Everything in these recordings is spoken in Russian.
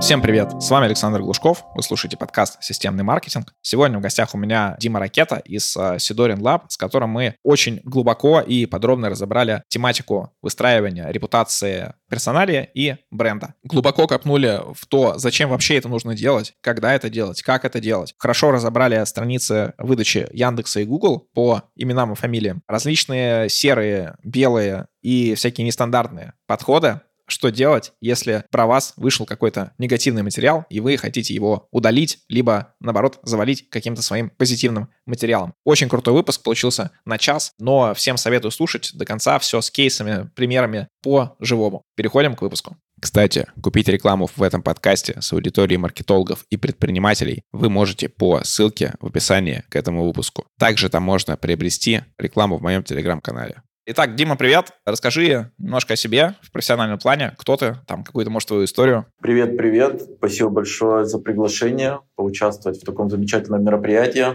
Всем привет! С вами Александр Глушков. Вы слушаете подкаст «Системный маркетинг». Сегодня в гостях у меня Дима Ракета из Сидорин Lab, с которым мы очень глубоко и подробно разобрали тематику выстраивания репутации персоналия и бренда. Глубоко копнули в то, зачем вообще это нужно делать, когда это делать, как это делать. Хорошо разобрали страницы выдачи Яндекса и Google по именам и фамилиям. Различные серые, белые и всякие нестандартные подходы что делать, если про вас вышел какой-то негативный материал, и вы хотите его удалить, либо, наоборот, завалить каким-то своим позитивным материалом. Очень крутой выпуск получился на час, но всем советую слушать до конца все с кейсами, примерами по живому. Переходим к выпуску. Кстати, купить рекламу в этом подкасте с аудиторией маркетологов и предпринимателей вы можете по ссылке в описании к этому выпуску. Также там можно приобрести рекламу в моем телеграм-канале. Итак, Дима, привет. Расскажи немножко о себе в профессиональном плане. Кто ты? Там какую-то, может, твою историю. Привет, привет. Спасибо большое за приглашение поучаствовать в таком замечательном мероприятии.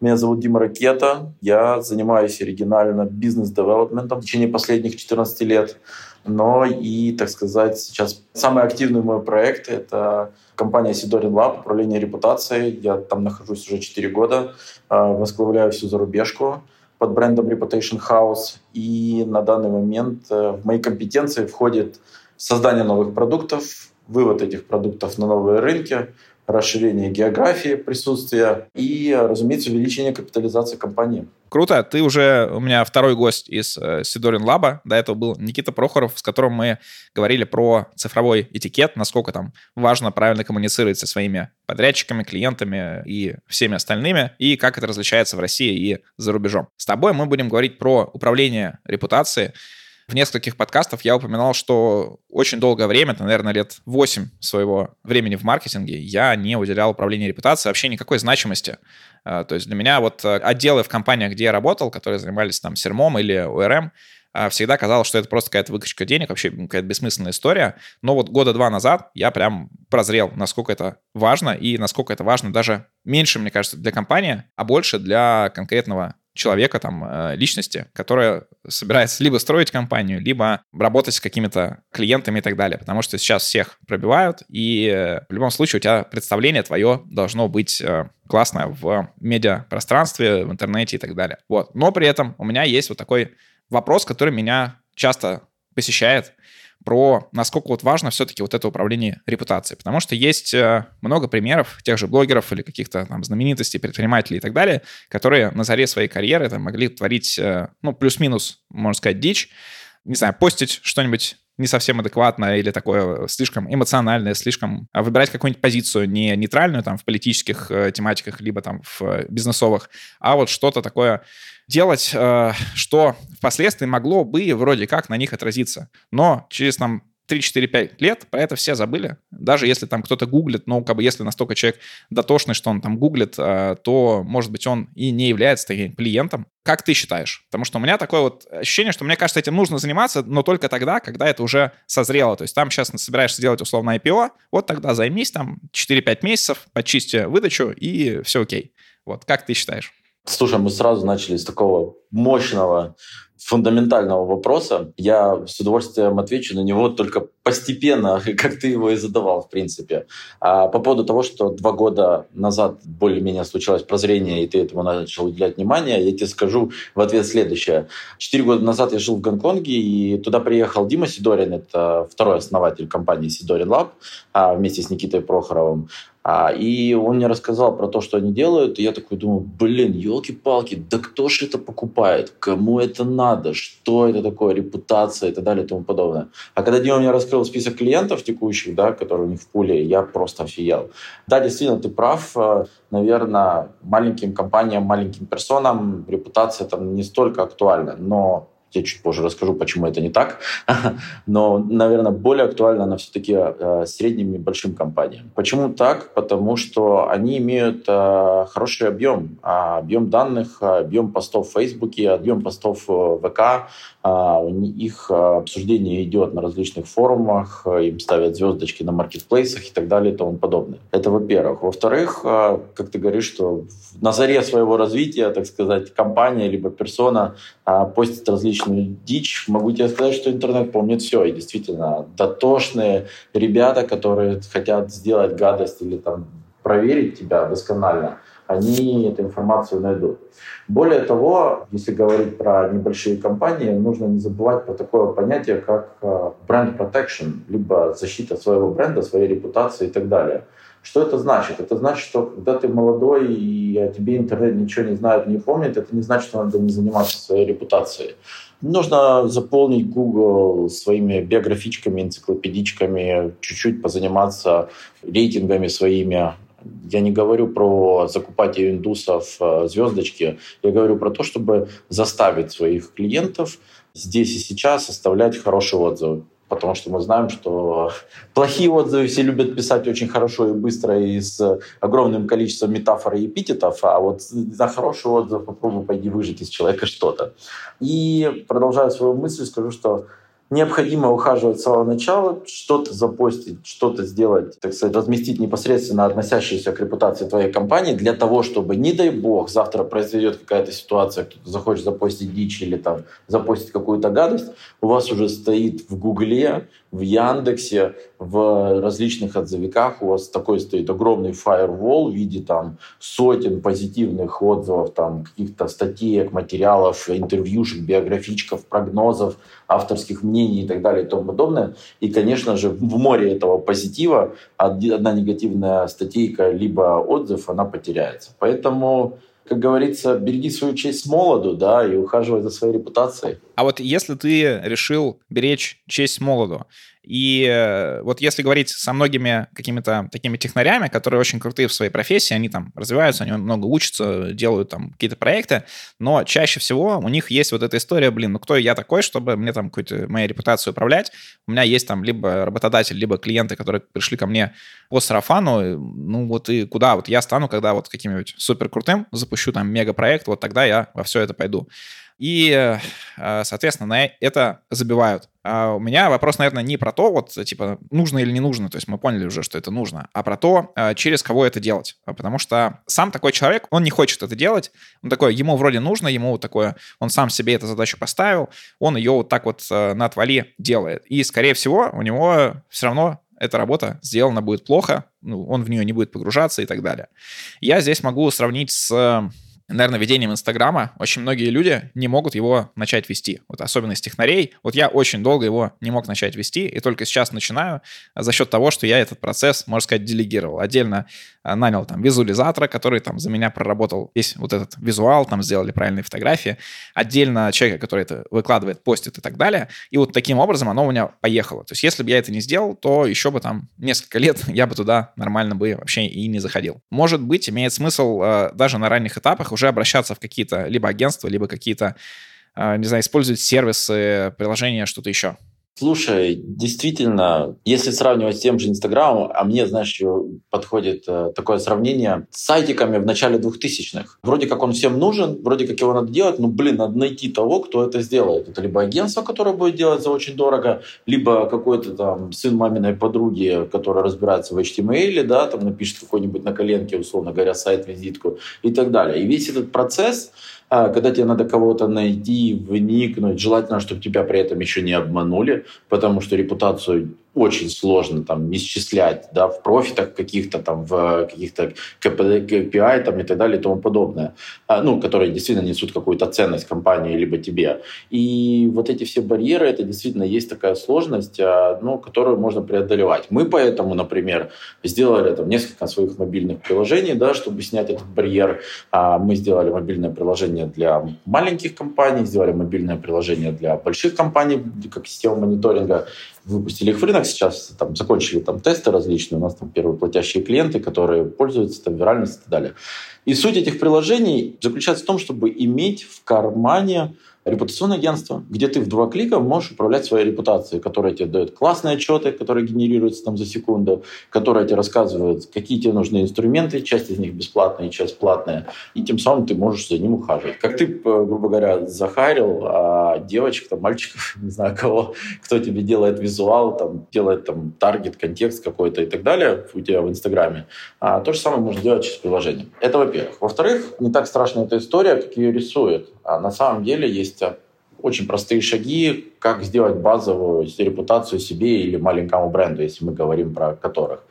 Меня зовут Дима Ракета. Я занимаюсь оригинально бизнес-девелопментом в течение последних 14 лет. Но и, так сказать, сейчас самый активный мой проект — это компания Сидорин Lab, управление репутацией. Я там нахожусь уже 4 года, а, возглавляю всю зарубежку под брендом Reputation House. И на данный момент э, в мои компетенции входит создание новых продуктов, вывод этих продуктов на новые рынки, расширение географии присутствия и, разумеется, увеличение капитализации компании. Круто. Ты уже у меня второй гость из э, Сидорин Лаба. До этого был Никита Прохоров, с которым мы говорили про цифровой этикет, насколько там важно правильно коммуницировать со своими подрядчиками, клиентами и всеми остальными, и как это различается в России и за рубежом. С тобой мы будем говорить про управление репутацией, в нескольких подкастах я упоминал, что очень долгое время, это, наверное, лет 8 своего времени в маркетинге, я не уделял управлению репутацией вообще никакой значимости. А, то есть для меня вот э, отделы в компаниях, где я работал, которые занимались там сермом или ОРМ, а, всегда казалось, что это просто какая-то выкачка денег, вообще какая-то бессмысленная история. Но вот года два назад я прям прозрел, насколько это важно, и насколько это важно даже меньше, мне кажется, для компании, а больше для конкретного человека, там, э, личности, которая собирается либо строить компанию, либо работать с какими-то клиентами и так далее. Потому что сейчас всех пробивают, и э, в любом случае у тебя представление твое должно быть э, классное в медиапространстве, в интернете и так далее. Вот. Но при этом у меня есть вот такой вопрос, который меня часто посещает про насколько вот важно все-таки вот это управление репутацией. Потому что есть э, много примеров тех же блогеров или каких-то там знаменитостей, предпринимателей и так далее, которые на заре своей карьеры там, могли творить, э, ну, плюс-минус, можно сказать, дичь, не знаю, постить что-нибудь не совсем адекватное или такое слишком эмоциональное, слишком а, выбирать какую-нибудь позицию не нейтральную там в политических э, тематиках, либо там в э, бизнесовых, а вот что-то такое делать, э, что впоследствии могло бы вроде как на них отразиться. Но через там 3-4-5 лет про это все забыли. Даже если там кто-то гуглит, но как бы если настолько человек дотошный, что он там гуглит, а, то, может быть, он и не является таким клиентом. Как ты считаешь? Потому что у меня такое вот ощущение, что мне кажется, этим нужно заниматься, но только тогда, когда это уже созрело. То есть там сейчас собираешься делать условно IPO, вот тогда займись там 4-5 месяцев, почисти выдачу и все окей. Вот, как ты считаешь? Слушай, мы сразу начали с такого мощного фундаментального вопроса. Я с удовольствием отвечу на него только постепенно, как ты его и задавал, в принципе. А по поводу того, что два года назад более-менее случилось прозрение, и ты этому начал уделять внимание, я тебе скажу в ответ следующее. Четыре года назад я жил в Гонконге, и туда приехал Дима Сидорин, это второй основатель компании Сидорин Лаб, а, вместе с Никитой Прохоровым. А, и он мне рассказал про то, что они делают, и я такой думаю, блин, елки-палки, да кто же это покупает? Кому это надо? Что это такое? Репутация и так далее и тому подобное. А когда Дима мне раскрыл список клиентов текущих, да, которые у них в пуле, я просто офигел. Да, действительно, ты прав. Э, Наверное, маленьким компаниям, маленьким персонам репутация там не столько актуальна, но я чуть позже расскажу, почему это не так. Но, наверное, более актуально она все-таки э, средним и большим компаниям. Почему так? Потому что они имеют э, хороший объем. А объем данных, объем постов в Фейсбуке, объем постов в ВК. А, их обсуждение идет на различных форумах, им ставят звездочки на маркетплейсах и так далее и тому подобное. Это во-первых. Во-вторых, э, как ты говоришь, что на заре своего развития, так сказать, компания либо персона постит различные различную дичь, могу тебе сказать, что интернет помнит все. И действительно, дотошные ребята, которые хотят сделать гадость или там проверить тебя досконально, они эту информацию найдут. Более того, если говорить про небольшие компании, нужно не забывать про такое понятие, как э, бренд protection, либо защита своего бренда, своей репутации и так далее. Что это значит? Это значит, что когда ты молодой и о тебе интернет ничего не знает, не помнит, это не значит, что надо не заниматься своей репутацией. Нужно заполнить Google своими биографичками, энциклопедичками, чуть-чуть позаниматься рейтингами своими. Я не говорю про закупать индусов э, звездочки, я говорю про то, чтобы заставить своих клиентов здесь и сейчас оставлять хорошие отзывы потому что мы знаем, что плохие отзывы все любят писать очень хорошо и быстро и с огромным количеством метафор и эпитетов, а вот за хороший отзыв попробуй пойди выжить из человека что-то. И продолжая свою мысль, скажу, что необходимо ухаживать с самого начала, что-то запостить, что-то сделать, так сказать, разместить непосредственно относящиеся к репутации твоей компании для того, чтобы, не дай бог, завтра произойдет какая-то ситуация, кто-то захочет запостить дичь или там запостить какую-то гадость, у вас уже стоит в Гугле, в Яндексе, в различных отзывиках у вас такой стоит огромный фаервол в виде там сотен позитивных отзывов, там каких-то статей, материалов, интервьюшек, биографичков, прогнозов, авторских мнений и так далее и тому подобное. И, конечно же, в море этого позитива одна негативная статейка либо отзыв, она потеряется. Поэтому как говорится, береги свою честь молоду, да, и ухаживай за своей репутацией. А вот если ты решил беречь честь молоду, и э, вот если говорить со многими какими-то такими технарями, которые очень крутые в своей профессии, они там развиваются, они много учатся, делают там какие-то проекты, но чаще всего у них есть вот эта история, блин, ну кто я такой, чтобы мне там какую-то мою репутацию управлять? У меня есть там либо работодатель, либо клиенты, которые пришли ко мне по сарафану, ну вот и куда вот я стану, когда вот каким-нибудь супер крутым запущу там мегапроект, вот тогда я во все это пойду. И, э, соответственно, на это забивают. А у меня вопрос, наверное, не про то, вот, типа, нужно или не нужно, то есть мы поняли уже, что это нужно, а про то, э, через кого это делать. Потому что сам такой человек, он не хочет это делать, он такой, ему вроде нужно, ему такое, он сам себе эту задачу поставил, он ее вот так вот э, на отвали делает. И, скорее всего, у него все равно эта работа сделана будет плохо, ну, он в нее не будет погружаться и так далее. Я здесь могу сравнить с наверное, ведением Инстаграма очень многие люди не могут его начать вести. Вот особенность технарей. Вот я очень долго его не мог начать вести, и только сейчас начинаю за счет того, что я этот процесс, можно сказать, делегировал. Отдельно а, нанял там визуализатора, который там за меня проработал весь вот этот визуал, там сделали правильные фотографии. Отдельно человека, который это выкладывает, постит и так далее. И вот таким образом оно у меня поехало. То есть если бы я это не сделал, то еще бы там несколько лет я бы туда нормально бы вообще и не заходил. Может быть, имеет смысл э, даже на ранних этапах уже обращаться в какие-то либо агентства, либо какие-то, а, не знаю, использовать сервисы, приложения, что-то еще? Слушай, действительно, если сравнивать с тем же Инстаграмом, а мне, знаешь, подходит э, такое сравнение с сайтиками в начале 2000-х. Вроде как он всем нужен, вроде как его надо делать, но, блин, надо найти того, кто это сделает. Это либо агентство, которое будет делать за очень дорого, либо какой-то там сын маминой подруги, который разбирается в HTML, да, там напишет какой-нибудь на коленке, условно говоря, сайт-визитку и так далее. И весь этот процесс, когда тебе надо кого-то найти, вникнуть, желательно, чтобы тебя при этом еще не обманули, потому что репутацию очень сложно там исчислять да, в профитах каких-то там, в каких-то KPI там, и так далее и тому подобное, а, ну, которые действительно несут какую-то ценность компании либо тебе. И вот эти все барьеры, это действительно есть такая сложность, а, ну, которую можно преодолевать. Мы поэтому, например, сделали там несколько своих мобильных приложений, да, чтобы снять этот барьер. А мы сделали мобильное приложение для маленьких компаний, сделали мобильное приложение для больших компаний, как система мониторинга выпустили их в рынок сейчас, там, закончили там тесты различные, у нас там первые платящие клиенты, которые пользуются там виральностью и так далее. И суть этих приложений заключается в том, чтобы иметь в кармане репутационное агентство, где ты в два клика можешь управлять своей репутацией, которая тебе дает классные отчеты, которые генерируются там за секунду, которая тебе рассказывает, какие тебе нужны инструменты, часть из них бесплатная, часть платная, и тем самым ты можешь за ним ухаживать. Как ты, э, грубо говоря, захарил а девочек, там, мальчиков, не знаю кого, кто тебе делает визуал, там, делает там таргет, контекст какой-то и так далее у тебя в Инстаграме, а то же самое можно делать через приложение. Это во-первых. Во-вторых, не так страшна эта история, как ее рисует. А на самом деле есть очень простые шаги, как сделать базовую репутацию себе или маленькому бренду, если мы говорим про которых.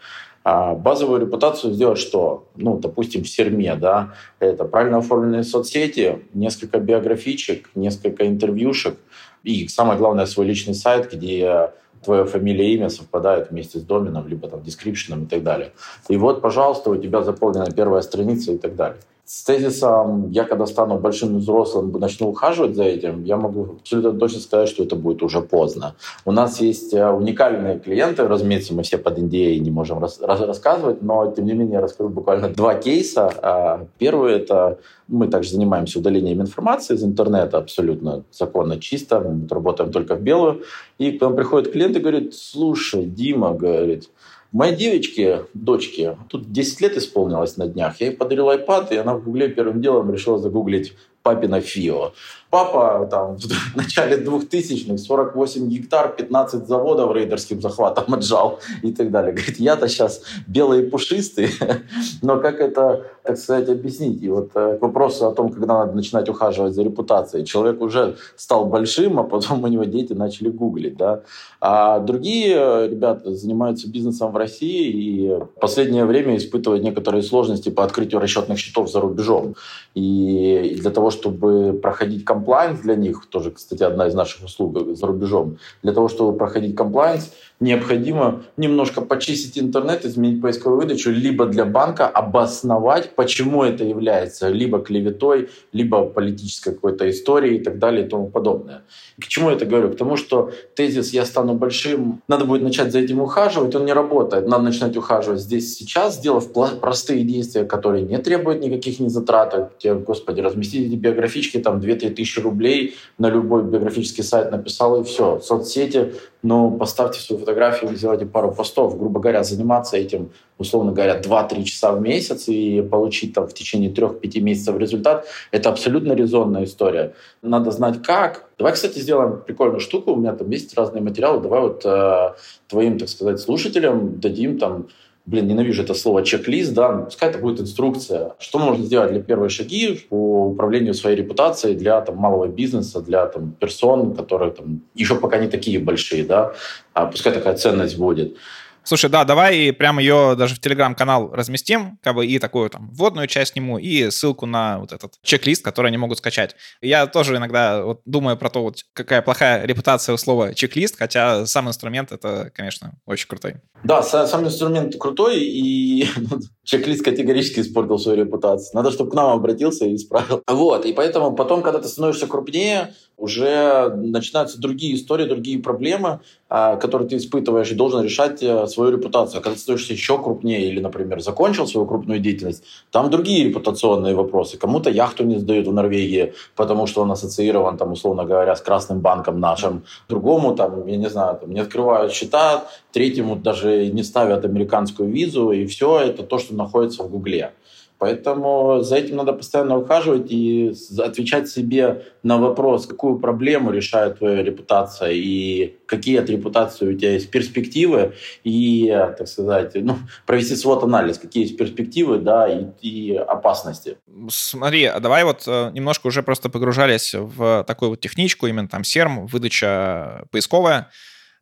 А базовую репутацию сделать что? Ну, допустим, в Серме, да, это правильно оформленные соцсети, несколько биографичек, несколько интервьюшек и, самое главное, свой личный сайт, где твоя фамилия и имя совпадают вместе с доменом, либо там дескрипшеном и так далее. И вот, пожалуйста, у тебя заполнена первая страница и так далее с тезисом «я когда стану большим взрослым, начну ухаживать за этим», я могу абсолютно точно сказать, что это будет уже поздно. У нас есть э, уникальные клиенты, разумеется, мы все под NDA не можем рас рассказывать, но тем не менее я расскажу буквально два кейса. А, первый — это мы также занимаемся удалением информации из интернета абсолютно законно, чисто, мы работаем только в белую. И к нам приходит клиент и говорит, слушай, Дима, говорит, Моей девочке, дочке, тут 10 лет исполнилось на днях, я ей подарил iPad, и она в Гугле первым делом решила загуглить папина ФИО. Папа там в начале 2000-х 48 гектар, 15 заводов рейдерским захватом отжал и так далее. Говорит, я-то сейчас белый и пушистый, но как это, так сказать, объяснить? И вот э, к вопросу о том, когда надо начинать ухаживать за репутацией. Человек уже стал большим, а потом у него дети начали гуглить. Да? А другие э, ребята занимаются бизнесом в России и в последнее время испытывают некоторые сложности по открытию расчетных счетов за рубежом. И для того, чтобы проходить комплайнс для них, тоже, кстати, одна из наших услуг за рубежом, для того, чтобы проходить комплайнс, необходимо немножко почистить интернет, изменить поисковую выдачу, либо для банка обосновать, почему это является либо клеветой, либо политической какой-то историей и так далее и тому подобное. К чему я это говорю? К тому, что тезис «я стану большим», надо будет начать за этим ухаживать, он не работает. Надо начинать ухаживать здесь сейчас, сделав простые действия, которые не требуют никаких ни затрат. Тебе, господи, разместить эти биографички, там 2-3 тысячи рублей на любой биографический сайт написал, и все. Соцсети, но поставьте свою фотографию, сделайте пару постов, грубо говоря, заниматься этим, условно говоря, 2-3 часа в месяц и получить там в течение 3-5 месяцев результат, это абсолютно резонная история. Надо знать как. Давай, кстати, сделаем прикольную штуку, у меня там есть разные материалы, давай вот э, твоим, так сказать, слушателям дадим там блин, ненавижу это слово чек-лист, да, пускай это будет инструкция, что можно сделать для первых шаги по управлению своей репутацией для там, малого бизнеса, для там, персон, которые там, еще пока не такие большие, да, а пускай такая ценность будет. Слушай, да, давай прямо ее даже в телеграм-канал разместим, как бы и такую там вводную часть сниму, и ссылку на вот этот чек-лист, который они могут скачать. Я тоже иногда вот думаю про то, вот какая плохая репутация у слова чек-лист, хотя сам инструмент это, конечно, очень крутой. Да, сам инструмент крутой, и чек-лист категорически испортил свою репутацию. Надо, чтобы к нам обратился и исправил. Вот, и поэтому потом, когда ты становишься крупнее, уже начинаются другие истории, другие проблемы, а, которые ты испытываешь и должен решать э, свою репутацию. А когда ты становишься еще крупнее или, например, закончил свою крупную деятельность, там другие репутационные вопросы. Кому-то яхту не сдают в Норвегии, потому что он ассоциирован, там, условно говоря, с Красным банком нашим. Другому, там, я не знаю, там, не открывают счета, третьему даже не ставят американскую визу, и все это то, что находится в Гугле. Поэтому за этим надо постоянно ухаживать и отвечать себе на вопрос, какую проблему решает твоя репутация и какие от репутации у тебя есть перспективы и, так сказать, ну, провести свод-анализ, какие есть перспективы да, и, и опасности. Смотри, а давай вот э, немножко уже просто погружались в такую вот техничку, именно там серм, выдача поисковая.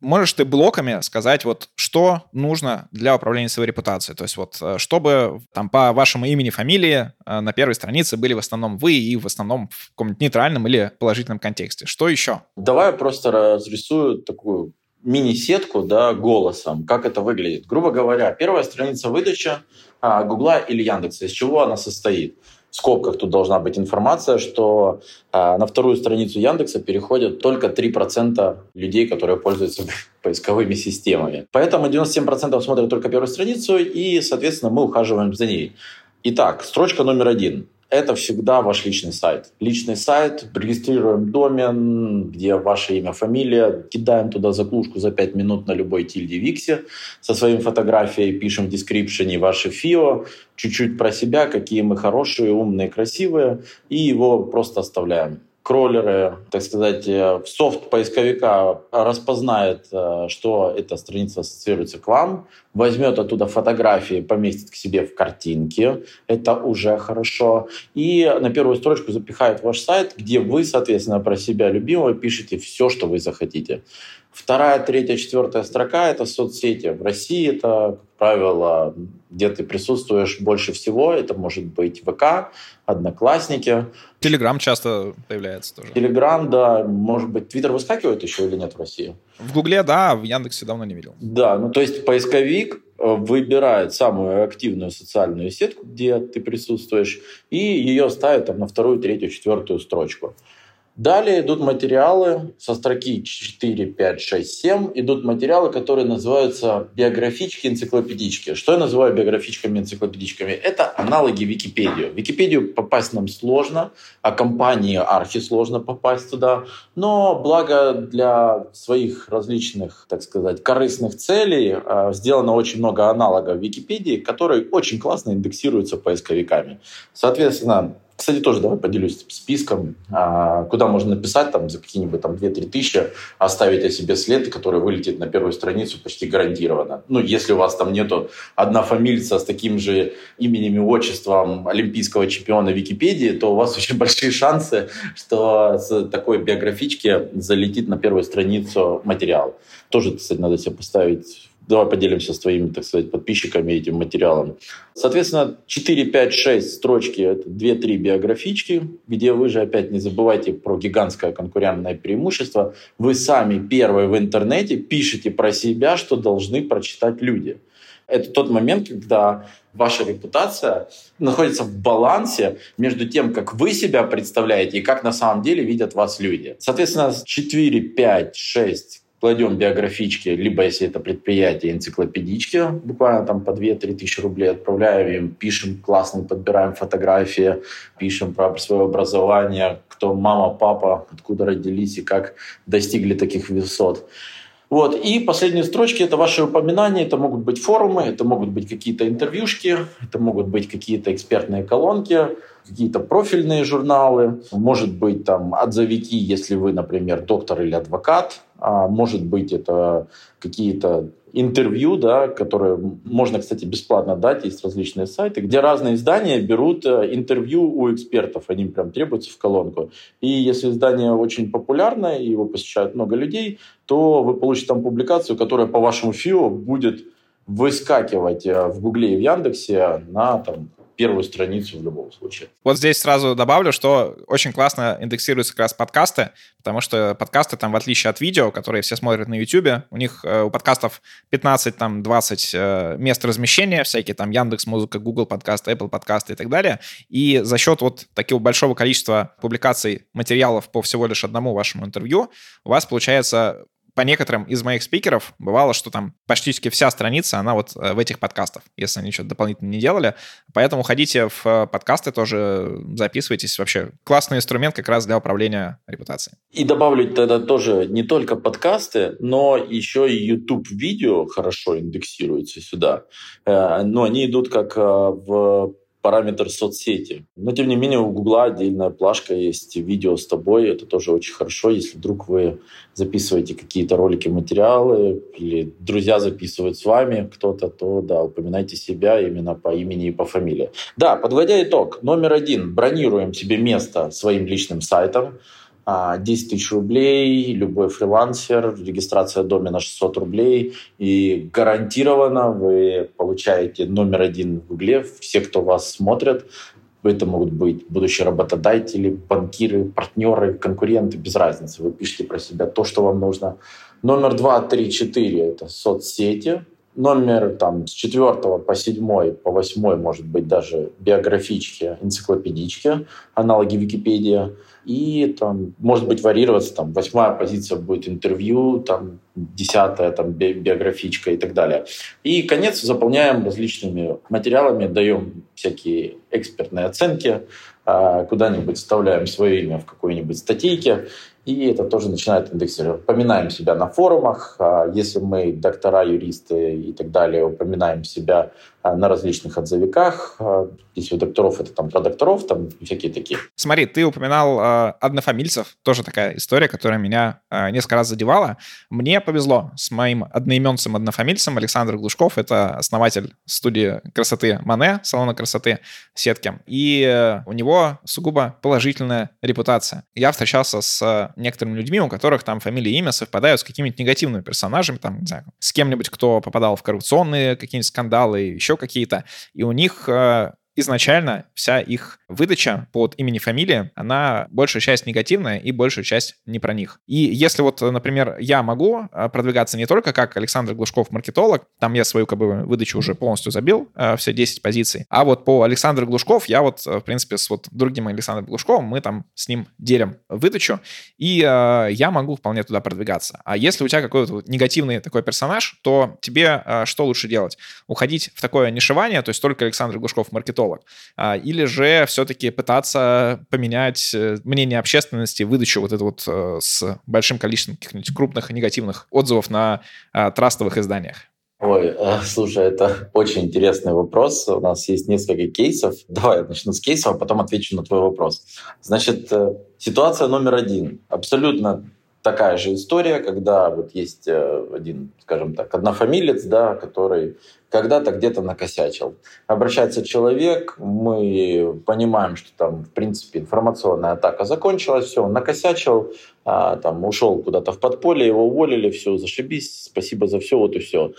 Можешь ты блоками сказать, вот что нужно для управления своей репутацией? То есть вот э, чтобы там по вашему имени, фамилии э, на первой странице были в основном вы и в основном в каком-нибудь нейтральном или положительном контексте. Что еще? Давай я просто разрисую такую мини-сетку да, голосом, как это выглядит. Грубо говоря, первая страница выдачи а, Гугла или Яндекса, из чего она состоит? В скобках тут должна быть информация, что э, на вторую страницу Яндекса переходят только 3% людей, которые пользуются поисковыми системами. Поэтому 97% смотрят только первую страницу, и, соответственно, мы ухаживаем за ней. Итак, строчка номер один это всегда ваш личный сайт. Личный сайт, регистрируем домен, где ваше имя, фамилия, кидаем туда заглушку за 5 минут на любой тильде Виксе со своим фотографией, пишем в дескрипшене ваше ФИО, чуть-чуть про себя, какие мы хорошие, умные, красивые, и его просто оставляем. Кроллеры, так сказать, э, софт поисковика распознает, э, что эта страница ассоциируется к вам, возьмет оттуда фотографии, поместит к себе в картинки, это уже хорошо, и на первую строчку запихает ваш сайт, где вы, соответственно, про себя любимого пишете все, что вы захотите. Вторая, третья, четвертая строка — это соцсети. В России это, правило, где ты присутствуешь больше всего. Это может быть ВК, Одноклассники. Телеграм часто появляется тоже. Телеграм, да. Может быть, Твиттер выскакивает еще или нет в России? В Гугле, да, в Яндексе давно не видел. Да, ну то есть поисковик э, выбирает самую активную социальную сетку, где ты присутствуешь, и ее ставит там, на вторую, третью, четвертую строчку. Далее идут материалы со строки 4, 5, 6, 7. Идут материалы, которые называются биографички, энциклопедички. Что я называю биографичками, энциклопедичками? Это аналоги Википедии. В Википедию попасть нам сложно, а компании архи сложно попасть туда. Но благо для своих различных, так сказать, корыстных целей а, сделано очень много аналогов Википедии, которые очень классно индексируются поисковиками. Соответственно, кстати, тоже давай поделюсь списком, а, куда можно написать там за какие-нибудь там 2-3 тысячи, оставить о себе след, который вылетит на первую страницу почти гарантированно. Ну, если у вас там нету одна фамильца с таким же именем и отчеством олимпийского чемпиона Википедии, то у вас очень большие шансы, что с такой биографички залетит на первую страницу материал. Тоже, кстати, надо себе поставить Давай поделимся с твоими, так сказать, подписчиками этим материалом. Соответственно, 4, 5, 6 строчки – это 2-3 биографички, где вы же опять не забывайте про гигантское конкурентное преимущество. Вы сами первые в интернете пишете про себя, что должны прочитать люди. Это тот момент, когда ваша репутация находится в балансе между тем, как вы себя представляете и как на самом деле видят вас люди. Соответственно, 4, 5, 6 кладем биографички, либо если это предприятие, энциклопедички, буквально там по 2-3 тысячи рублей отправляем им, пишем классные, подбираем фотографии, пишем про свое образование, кто мама, папа, откуда родились и как достигли таких высот. Вот. И последние строчки – это ваши упоминания, это могут быть форумы, это могут быть какие-то интервьюшки, это могут быть какие-то экспертные колонки, какие-то профильные журналы, может быть там отзовики, если вы, например, доктор или адвокат, а может быть это какие-то интервью, да, которые можно, кстати, бесплатно дать, есть различные сайты, где разные издания берут э, интервью у экспертов, они прям требуются в колонку. И если издание очень популярное, его посещают много людей, то вы получите там публикацию, которая по вашему ФИО будет выскакивать э, в Гугле и в Яндексе на там, первую страницу в любом случае. Вот здесь сразу добавлю, что очень классно индексируются как раз подкасты, потому что подкасты там, в отличие от видео, которые все смотрят на YouTube, у них э, у подкастов 15, там, 20 э, мест размещения, всякие там Яндекс Музыка, Google подкасты, Apple подкасты и так далее. И за счет вот такого большого количества публикаций материалов по всего лишь одному вашему интервью у вас получается по некоторым из моих спикеров бывало, что там почти вся страница, она вот э, в этих подкастах, если они что-то дополнительно не делали. Поэтому ходите в э, подкасты тоже, записывайтесь. Вообще классный инструмент как раз для управления репутацией. И добавлю тогда тоже не только подкасты, но еще и YouTube-видео хорошо индексируются сюда. Э, но они идут как в параметр соцсети. Но, тем не менее, у Гугла отдельная плашка есть, видео с тобой. Это тоже очень хорошо, если вдруг вы записываете какие-то ролики, материалы, или друзья записывают с вами кто-то, то, да, упоминайте себя именно по имени и по фамилии. Да, подводя итог, номер один, бронируем себе место своим личным сайтом, 10 а, тысяч рублей, любой фрилансер, регистрация домена 600 рублей, и гарантированно вы получаете номер один в Гугле, все, кто вас смотрят, это могут быть будущие работодатели, банкиры, партнеры, конкуренты, без разницы. Вы пишете про себя то, что вам нужно. Номер два, три, четыре – это соцсети. Номер там, с четвертого по седьмой, по восьмой, может быть, даже биографички, энциклопедички, аналоги Википедии – и там может быть варьироваться, там восьмая позиция будет интервью, там десятая там би биографичка и так далее. И конец заполняем различными материалами, даем всякие экспертные оценки, а, куда-нибудь вставляем свое имя в какой-нибудь статейке, и это тоже начинает индексировать. Поминаем себя на форумах, а, если мы доктора, юристы и так далее, упоминаем себя на различных отзывиках. А, если у докторов это там про докторов, там всякие такие. Смотри, ты упоминал э, однофамильцев, тоже такая история, которая меня э, несколько раз задевала. Мне повезло с моим одноименцем-однофамильцем Александр Глушков, это основатель студии красоты Мане, салона красоты сетки, и э, у него сугубо положительная репутация. Я встречался с некоторыми людьми, у которых там фамилия и имя совпадают с какими-то негативными персонажами, там, не знаю, с кем-нибудь, кто попадал в коррупционные какие-нибудь скандалы, еще еще какие-то, и у них э, изначально вся их выдача под имени фамилии, она большая часть негативная и большая часть не про них. И если вот, например, я могу а, продвигаться не только как Александр Глушков, маркетолог, там я свою как бы выдачу уже полностью забил, а, все 10 позиций, а вот по Александру Глушков я вот, в принципе, с вот другим Александром Глушковым мы там с ним делим выдачу, и я могу вполне туда продвигаться. А если у тебя какой-то негативный такой персонаж, то тебе что лучше делать? Уходить в такое нишевание, то есть только Александр Глушков маркетолог, или же все-таки пытаться поменять э, мнение общественности, выдачу вот это вот э, с большим количеством каких-нибудь крупных негативных отзывов на э, трастовых изданиях? Ой, слушай, это очень интересный вопрос. У нас есть несколько кейсов. Давай я начну с кейсов, а потом отвечу на твой вопрос. Значит, ситуация номер один. Абсолютно такая же история, когда вот есть один, скажем так, однофамилец, да, который когда-то где-то накосячил. Обращается человек, мы понимаем, что там, в принципе, информационная атака закончилась, все, он накосячил, а, там, ушел куда-то в подполье, его уволили, все, зашибись, спасибо за все, вот и все.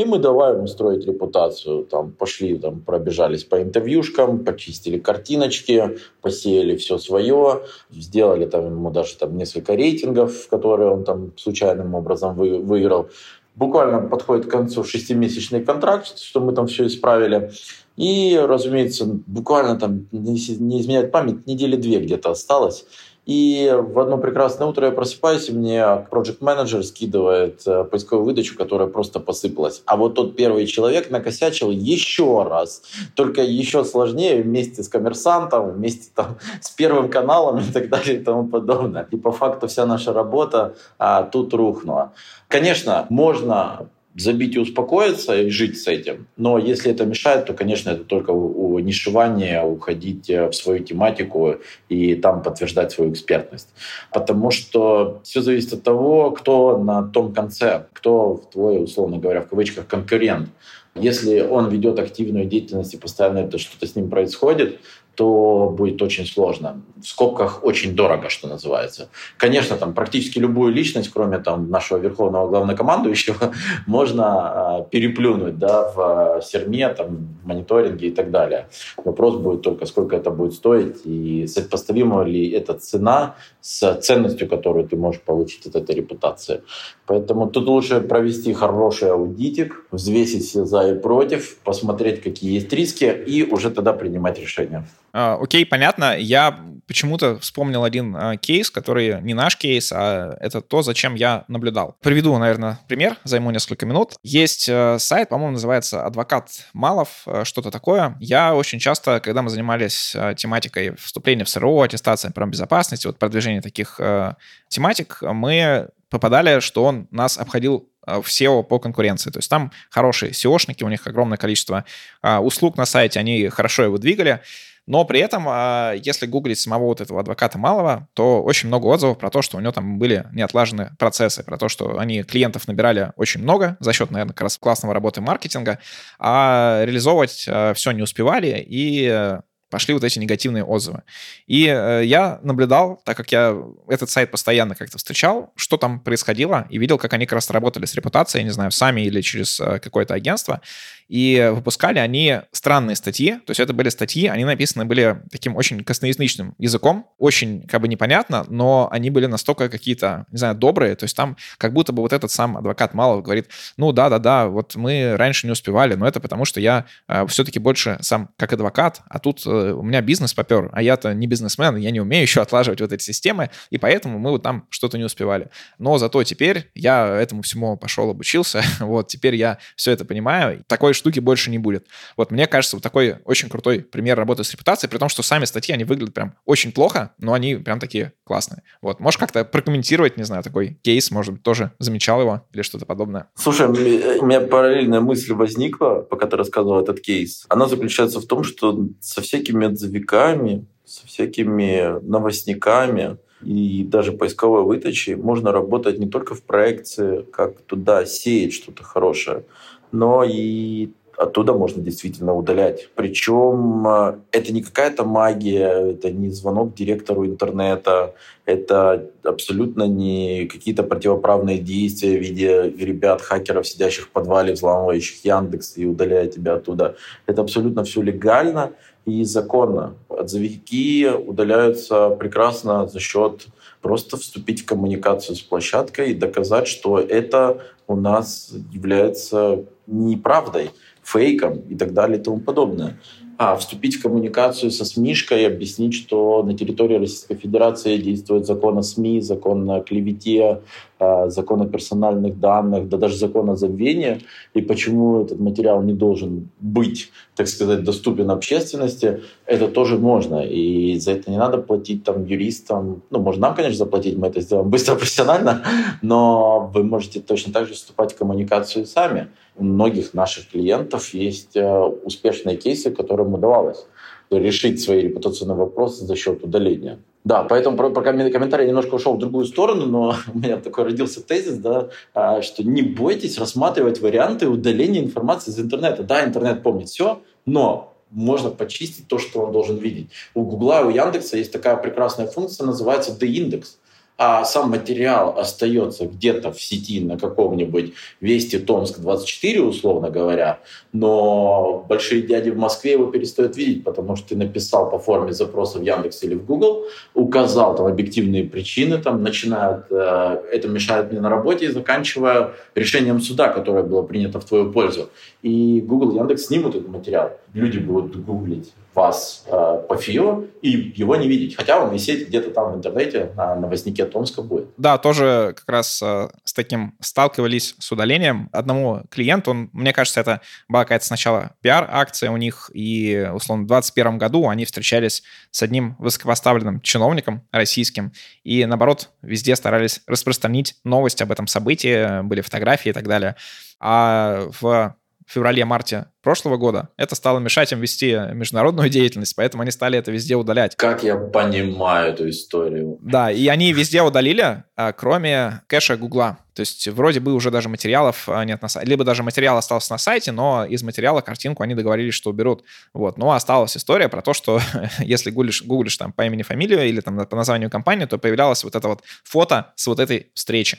И мы давай ему строить репутацию. Там пошли, там пробежались по интервьюшкам, почистили картиночки, посеяли все свое, сделали там ему даже там несколько рейтингов, которые он там случайным образом вы, выиграл буквально подходит к концу шестимесячный контракт, что мы там все исправили. И, разумеется, буквально там, не изменяет память, недели две где-то осталось. И в одно прекрасное утро я просыпаюсь, и мне project менеджер скидывает э, поисковую выдачу, которая просто посыпалась. А вот тот первый человек накосячил еще раз, только еще сложнее, вместе с коммерсантом, вместе там, с первым каналом и так далее и тому подобное. И по факту вся наша работа а, тут рухнула. Конечно, можно забить и успокоиться и жить с этим. Но если это мешает, то, конечно, это только у нишевания уходить э, в свою тематику и там подтверждать свою экспертность. Потому что все зависит от того, кто на том конце, кто твой, условно говоря, в кавычках, конкурент. Если он ведет активную деятельность и постоянно это что-то с ним происходит, то будет очень сложно. В скобках очень дорого, что называется. Конечно, там практически любую личность, кроме там нашего верховного главнокомандующего, можно а, переплюнуть да, в серме, там, мониторинге и так далее. Вопрос будет только, сколько это будет стоить и сопоставима ли эта цена с ценностью, которую ты можешь получить от этой репутации. Поэтому тут лучше провести хороший аудитик, взвесить все за и против, посмотреть, какие есть риски и уже тогда принимать решение. А, окей, понятно. Я почему-то вспомнил один а, кейс, который не наш кейс, а это то, зачем я наблюдал. Приведу, наверное, пример, займу несколько минут. Есть э, сайт, по-моему, называется «Адвокат Малов», э, что-то такое. Я очень часто, когда мы занимались э, тематикой вступления в СРО, аттестация безопасности, вот продвижение таких тематик, мы попадали, что он нас обходил в SEO по конкуренции. То есть там хорошие SEOшники, у них огромное количество услуг на сайте, они хорошо его двигали. Но при этом, а, если гуглить самого вот этого адвоката Малого, то очень много отзывов про то, что у него там были неотлажены процессы, про то, что они клиентов набирали очень много за счет, наверное, как раз классного работы маркетинга, а реализовывать а, все не успевали, и пошли вот эти негативные отзывы. И э, я наблюдал, так как я этот сайт постоянно как-то встречал, что там происходило, и видел, как они как раз работали с репутацией, не знаю, сами или через э, какое-то агентство. И выпускали они странные статьи, то есть это были статьи, они написаны были таким очень косноязычным языком, очень как бы непонятно, но они были настолько какие-то, не знаю, добрые, то есть там как будто бы вот этот сам адвокат Малов говорит, ну да-да-да, вот мы раньше не успевали, но это потому, что я э, все-таки больше сам как адвокат, а тут э, у меня бизнес попер, а я-то не бизнесмен, я не умею еще отлаживать вот эти системы, и поэтому мы вот там что-то не успевали. Но зато теперь я этому всему пошел, обучился, вот, теперь я все это понимаю, такой штуки больше не будет. Вот мне кажется, вот такой очень крутой пример работы с репутацией, при том, что сами статьи, они выглядят прям очень плохо, но они прям такие классные. Вот, можешь как-то прокомментировать, не знаю, такой кейс, может быть, тоже замечал его или что-то подобное? Слушай, у меня параллельная мысль возникла, пока ты рассказывал этот кейс. Она заключается в том, что со всякими отзывиками, со всякими новостниками, и даже поисковой выдачей можно работать не только в проекции, как туда сеять что-то хорошее, но и оттуда можно действительно удалять. Причем э, это не какая-то магия, это не звонок директору интернета, это абсолютно не какие-то противоправные действия в виде ребят, хакеров, сидящих в подвале, взламывающих Яндекс и удаляя тебя оттуда. Это абсолютно все легально и законно. Отзывики удаляются прекрасно за счет просто вступить в коммуникацию с площадкой и доказать, что это у нас является неправдой фейком и так далее и тому подобное. А вступить в коммуникацию со СМИшкой, объяснить, что на территории Российской Федерации действует закон о СМИ, закон о клевете, а, закон о персональных данных, да даже закон о забвении, и почему этот материал не должен быть, так сказать, доступен общественности, это тоже можно. И за это не надо платить там юристам. Ну, можно нам, конечно, заплатить, мы это сделаем быстро, профессионально, но вы можете точно так же вступать в коммуникацию сами у многих наших клиентов есть э, успешные кейсы, которым удавалось решить свои репутационные вопросы за счет удаления. Да, поэтому про, про комментарий немножко ушел в другую сторону, но у меня такой родился тезис, да, а, что не бойтесь рассматривать варианты удаления информации из интернета. Да, интернет помнит все, но можно почистить то, что он должен видеть. У Гугла и у Яндекса есть такая прекрасная функция, называется D-индекс а сам материал остается где-то в сети на каком-нибудь Вести Томск 24, условно говоря, но большие дяди в Москве его перестают видеть, потому что ты написал по форме запроса в Яндекс или в Google, указал там объективные причины, там, начиная э, это мешает мне на работе, и заканчивая решением суда, которое было принято в твою пользу. И Google, Яндекс снимут этот материал. Люди будут гуглить вас э, по ФИО и его не видеть. Хотя он висит где-то там в интернете на новостнике Томска будет. Да, тоже как раз э, с таким сталкивались с удалением. Одному клиенту, он, мне кажется, это была какая-то сначала пиар-акция у них, и, условно, в 2021 году они встречались с одним высокопоставленным чиновником российским, и, наоборот, везде старались распространить новость об этом событии, были фотографии и так далее. А в феврале-марте прошлого года, это стало мешать им вести международную деятельность, поэтому они стали это везде удалять. Как я понимаю эту историю. Да, и они везде удалили, а, кроме кэша Гугла. То есть вроде бы уже даже материалов а, нет на сайте. Либо даже материал остался на сайте, но из материала картинку они договорились, что уберут. Вот. Но осталась история про то, что если гуглишь, гуглишь там по имени, фамилию или там по названию компании, то появлялось вот это вот фото с вот этой встречи.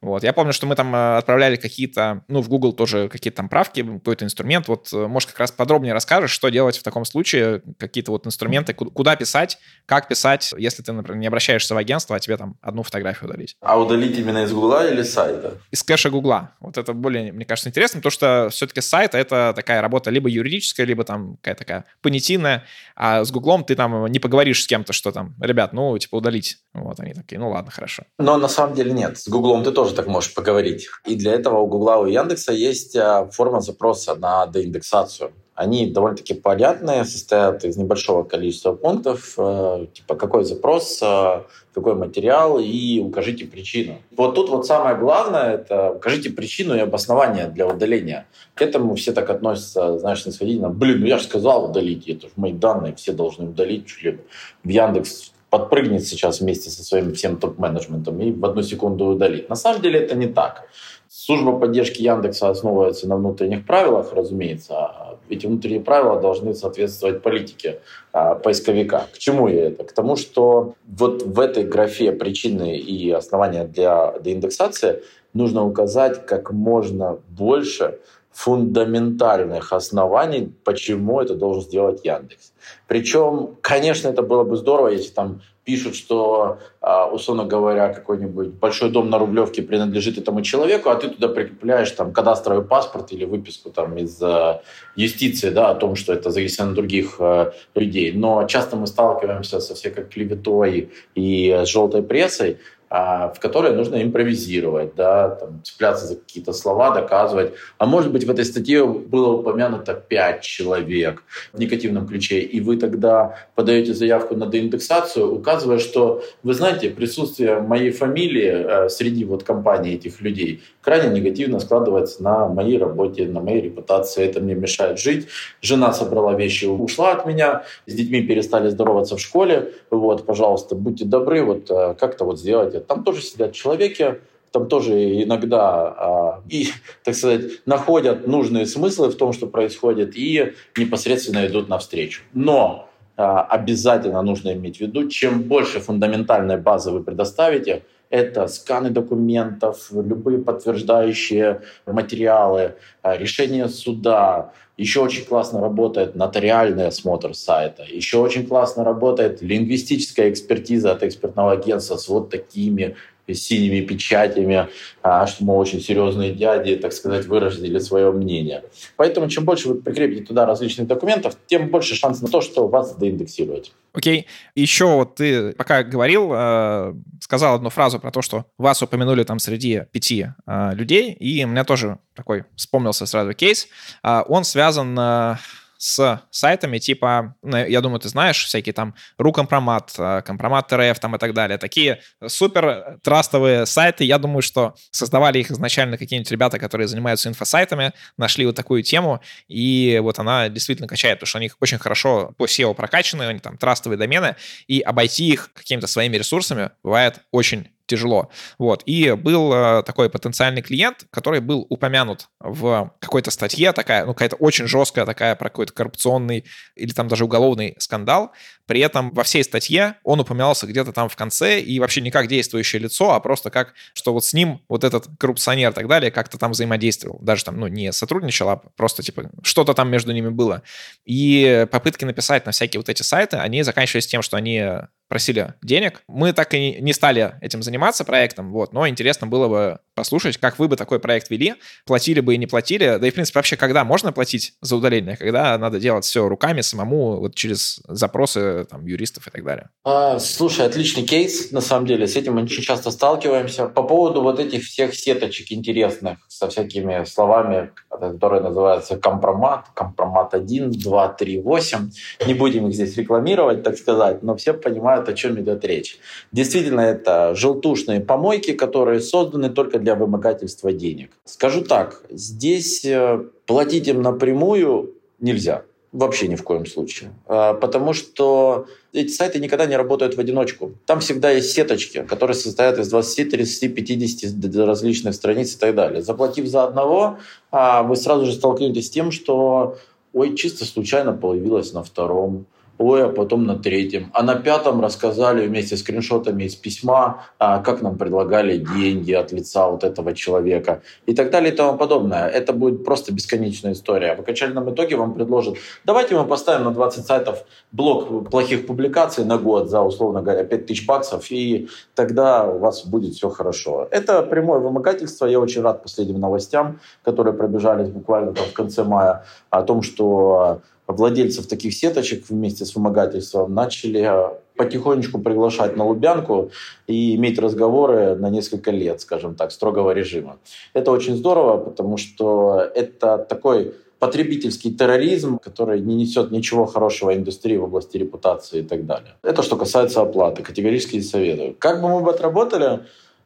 Вот. Я помню, что мы там а, отправляли какие-то, ну, в Google тоже какие-то там правки, какой-то инструмент. Вот вот, э, может, как раз подробнее расскажешь, что делать в таком случае, какие-то вот инструменты, куда писать, как писать, если ты, например, не обращаешься в агентство, а тебе там одну фотографию удалить. А удалить именно из Гугла или сайта? Из кэша Гугла. Вот это более, мне кажется, интересно, потому что все-таки сайт — это такая работа либо юридическая, либо там какая-то такая понятийная, а с Гуглом ты там не поговоришь с кем-то, что там, ребят, ну, типа, удалить. Вот они такие, ну ладно, хорошо. Но на самом деле нет. С Гуглом ты тоже так можешь поговорить. И для этого у Гугла, у Яндекса есть а, форма запроса на деиндексацию. Они довольно-таки понятные, состоят из небольшого количества пунктов, э, типа какой запрос, э, какой материал и укажите причину. Вот тут вот самое главное – это укажите причину и обоснование для удаления. К этому все так относятся, знаешь, снисходительно. Блин, ну я же сказал удалить, это же мои данные, все должны удалить. Чуть в Яндекс подпрыгнет сейчас вместе со своим всем топ-менеджментом и в одну секунду удалит. На самом деле это не так. Служба поддержки Яндекса основывается на внутренних правилах, разумеется. А эти внутренние правила должны соответствовать политике а, поисковика. К чему я это? К тому, что вот в этой графе причины и основания для деиндексации нужно указать как можно больше фундаментальных оснований, почему это должен сделать Яндекс. Причем, конечно, это было бы здорово, если там пишут, что, а, условно говоря, какой-нибудь большой дом на Рублевке принадлежит этому человеку, а ты туда прикрепляешь там кадастровый паспорт или выписку там из а, юстиции, да, о том, что это зависит на других а, людей. Но часто мы сталкиваемся со всякой клеветой и желтой прессой, в которой нужно импровизировать, да, там, цепляться за какие-то слова, доказывать. А может быть, в этой статье было упомянуто пять человек в негативном ключе, и вы тогда подаете заявку на деиндексацию, указывая, что, вы знаете, присутствие моей фамилии э, среди вот компаний этих людей крайне негативно складывается на моей работе, на моей репутации. Это мне мешает жить. Жена собрала вещи, ушла от меня, с детьми перестали здороваться в школе. Вот, пожалуйста, будьте добры, вот э, как-то вот сделайте там тоже сидят человеки, там тоже иногда а, и, так сказать, находят нужные смыслы в том, что происходит, и непосредственно идут навстречу. Но а, обязательно нужно иметь в виду, чем больше фундаментальной базы вы предоставите, это сканы документов, любые подтверждающие материалы, а, решение суда. Еще очень классно работает нотариальный осмотр сайта. Еще очень классно работает лингвистическая экспертиза от экспертного агентства с вот такими синими печатями, а, что мы очень серьезные дяди, так сказать, выразили свое мнение. Поэтому чем больше вы прикрепите туда различных документов, тем больше шанс на то, что вас доиндексируют. Окей. Еще вот ты пока говорил, э, сказал одну фразу про то, что вас упомянули там среди пяти э, людей, и у меня тоже такой вспомнился сразу кейс. Э, он связан с сайтами типа, ну, я думаю, ты знаешь, всякие там Рукомпромат, э, Компромат РФ там и так далее. Такие супер трастовые сайты. Я думаю, что создавали их изначально какие-нибудь ребята, которые занимаются инфосайтами, нашли вот такую тему, и вот она действительно качает, потому что они очень хорошо по SEO прокачаны, они там трастовые домены, и обойти их какими-то своими ресурсами бывает очень тяжело. Вот. И был э, такой потенциальный клиент, который был упомянут в какой-то статье, такая, ну, какая-то очень жесткая такая про какой-то коррупционный или там даже уголовный скандал. При этом во всей статье он упоминался где-то там в конце и вообще не как действующее лицо, а просто как, что вот с ним вот этот коррупционер и так далее как-то там взаимодействовал. Даже там, ну, не сотрудничал, а просто типа что-то там между ними было. И попытки написать на всякие вот эти сайты, они заканчивались тем, что они просили денег. Мы так и не стали этим заниматься проектом, вот, но интересно было бы послушать, как вы бы такой проект вели, платили бы и не платили, да и, в принципе, вообще, когда можно платить за удаление, когда надо делать все руками, самому, вот через запросы там, юристов и так далее. А, слушай, отличный кейс, на самом деле, с этим мы очень часто сталкиваемся. По поводу вот этих всех сеточек интересных со всякими словами, которые называются компромат, компромат 1, 2, 3, 8, не будем их здесь рекламировать, так сказать, но все понимают, о чем идет речь. Действительно, это желтушные помойки, которые созданы только для вымогательства денег. Скажу так, здесь э, платить им напрямую нельзя. Вообще ни в коем случае. А, потому что эти сайты никогда не работают в одиночку. Там всегда есть сеточки, которые состоят из 20, 30, 50 различных страниц и так далее. Заплатив за одного, а, вы сразу же столкнетесь с тем, что ой, чисто случайно появилось на втором ой, а потом на третьем. А на пятом рассказали вместе с скриншотами из письма, а, как нам предлагали деньги от лица вот этого человека и так далее и тому подобное. Это будет просто бесконечная история. В окончательном итоге вам предложат, давайте мы поставим на 20 сайтов блок плохих публикаций на год за, условно говоря, 5 тысяч баксов, и тогда у вас будет все хорошо. Это прямое вымогательство. Я очень рад последним новостям, которые пробежались буквально там в конце мая, о том, что владельцев таких сеточек вместе с вымогательством начали а, потихонечку приглашать на Лубянку и иметь разговоры на несколько лет, скажем так, строгого режима. Это очень здорово, потому что это такой потребительский терроризм, который не несет ничего хорошего индустрии в области репутации и так далее. Это что касается оплаты. Категорически не советую. Как бы мы бы отработали,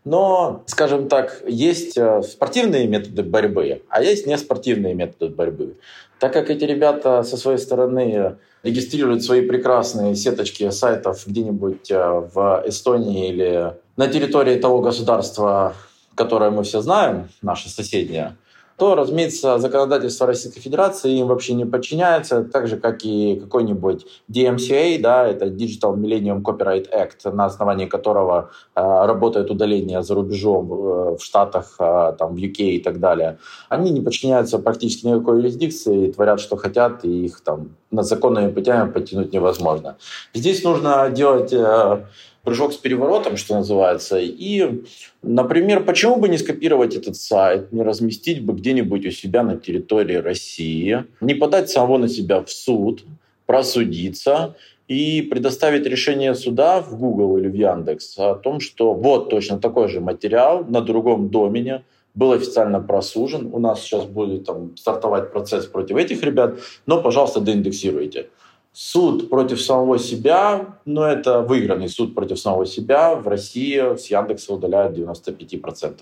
но, скажем так, есть э, спортивные методы борьбы, а есть неспортивные методы борьбы. Так как эти ребята со своей стороны регистрируют свои прекрасные сеточки сайтов где-нибудь э, в Эстонии или на территории того государства, которое мы все знаем, наше соседнее, то, разумеется, законодательство Российской Федерации им вообще не подчиняется, так же, как и какой-нибудь DMCA, да, это Digital Millennium Copyright Act, на основании которого э, работает удаление за рубежом э, в Штатах, э, там, в UK и так далее. Они не подчиняются практически никакой юрисдикции, творят, что хотят, и их там на законными путями потянуть невозможно. Здесь нужно делать э, прыжок с переворотом, что называется. И, например, почему бы не скопировать этот сайт, не разместить бы где-нибудь у себя на территории России, не подать самого на себя в суд, просудиться и предоставить решение суда в Google или в Яндекс о том, что вот точно такой же материал на другом домене был официально просужен. У нас сейчас будет там, стартовать процесс против этих ребят, но, пожалуйста, доиндексируйте суд против самого себя, но это выигранный суд против самого себя в России с Яндекса удаляют 95%.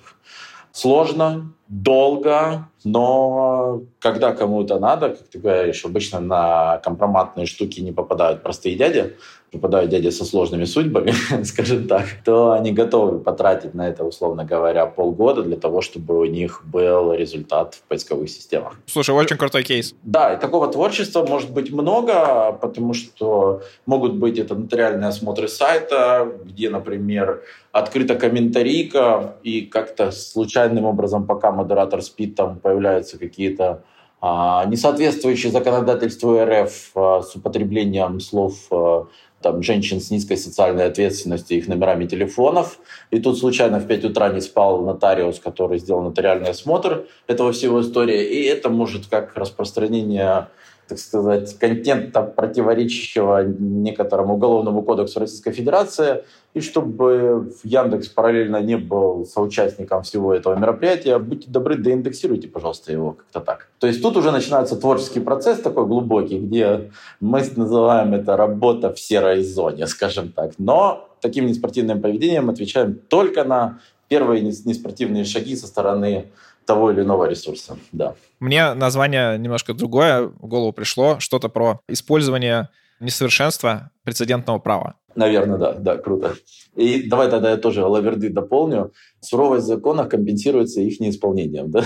Сложно, долго, но когда кому-то надо, как ты говоришь, обычно на компроматные штуки не попадают простые дяди, попадают дяди со сложными судьбами, скажем так, то они готовы потратить на это, условно говоря, полгода для того, чтобы у них был результат в поисковых системах. Слушай, очень крутой кейс. Да, и такого творчества может быть много, потому что могут быть это нотариальные осмотры сайта, где, например, открыта комментарийка, и как-то случайным образом, пока модератор спит, там появляются какие-то а, несоответствующие законодательству РФ а, с употреблением слов а, там, женщин с низкой социальной ответственностью, их номерами телефонов. И тут случайно в 5 утра не спал нотариус, который сделал нотариальный осмотр этого всего истории. И это может как распространение так сказать, контента, противоречащего некоторому уголовному кодексу Российской Федерации, и чтобы Яндекс параллельно не был соучастником всего этого мероприятия, будьте добры, доиндексируйте, пожалуйста, его как-то так. То есть тут уже начинается творческий процесс такой глубокий, где мы называем это работа в серой зоне, скажем так. Но таким неспортивным поведением отвечаем только на первые неспортивные шаги со стороны того или иного ресурса, да. Мне название немножко другое в голову пришло, что-то про использование несовершенства прецедентного права. Наверное, да, да, круто. И давай тогда я тоже лаверды дополню. Суровость закона компенсируется их неисполнением, да?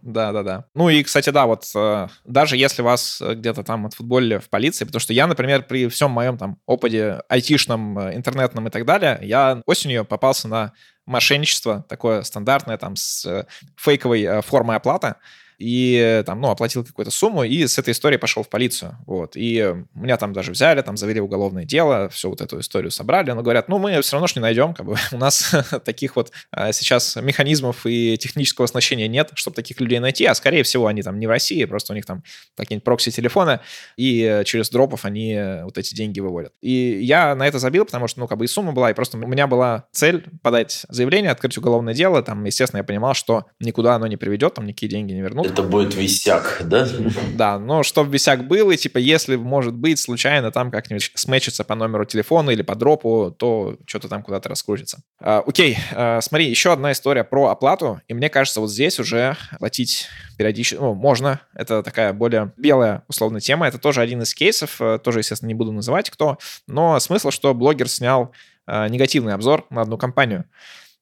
Да, да, да. Ну и, кстати, да, вот э, даже если вас где-то там отфутболили в полиции, потому что я, например, при всем моем там опыте айтишном, э, интернетном и так далее, я осенью попался на мошенничество такое стандартное там с э, фейковой формой оплаты и там, ну, оплатил какую-то сумму, и с этой историей пошел в полицию, вот, и меня там даже взяли, там завели уголовное дело, всю вот эту историю собрали, но говорят, ну, мы все равно ж не найдем, как бы, у нас таких вот а, сейчас механизмов и технического оснащения нет, чтобы таких людей найти, а скорее всего они там не в России, просто у них там какие-нибудь прокси-телефоны, и через дропов они вот эти деньги выводят. И я на это забил, потому что, ну, как бы и сумма была, и просто у меня была цель подать заявление, открыть уголовное дело, там, естественно, я понимал, что никуда оно не приведет, там никакие деньги не вернут, это будет висяк, да? Да, но чтобы висяк был, и типа если, может быть, случайно там как-нибудь сметчится по номеру телефона или по дропу, то что-то там куда-то раскрутится. А, окей, а, смотри, еще одна история про оплату, и мне кажется, вот здесь уже платить периодически, ну, можно, это такая более белая, условно, тема, это тоже один из кейсов, э, тоже, естественно, не буду называть кто, но смысл, что блогер снял э, негативный обзор на одну компанию.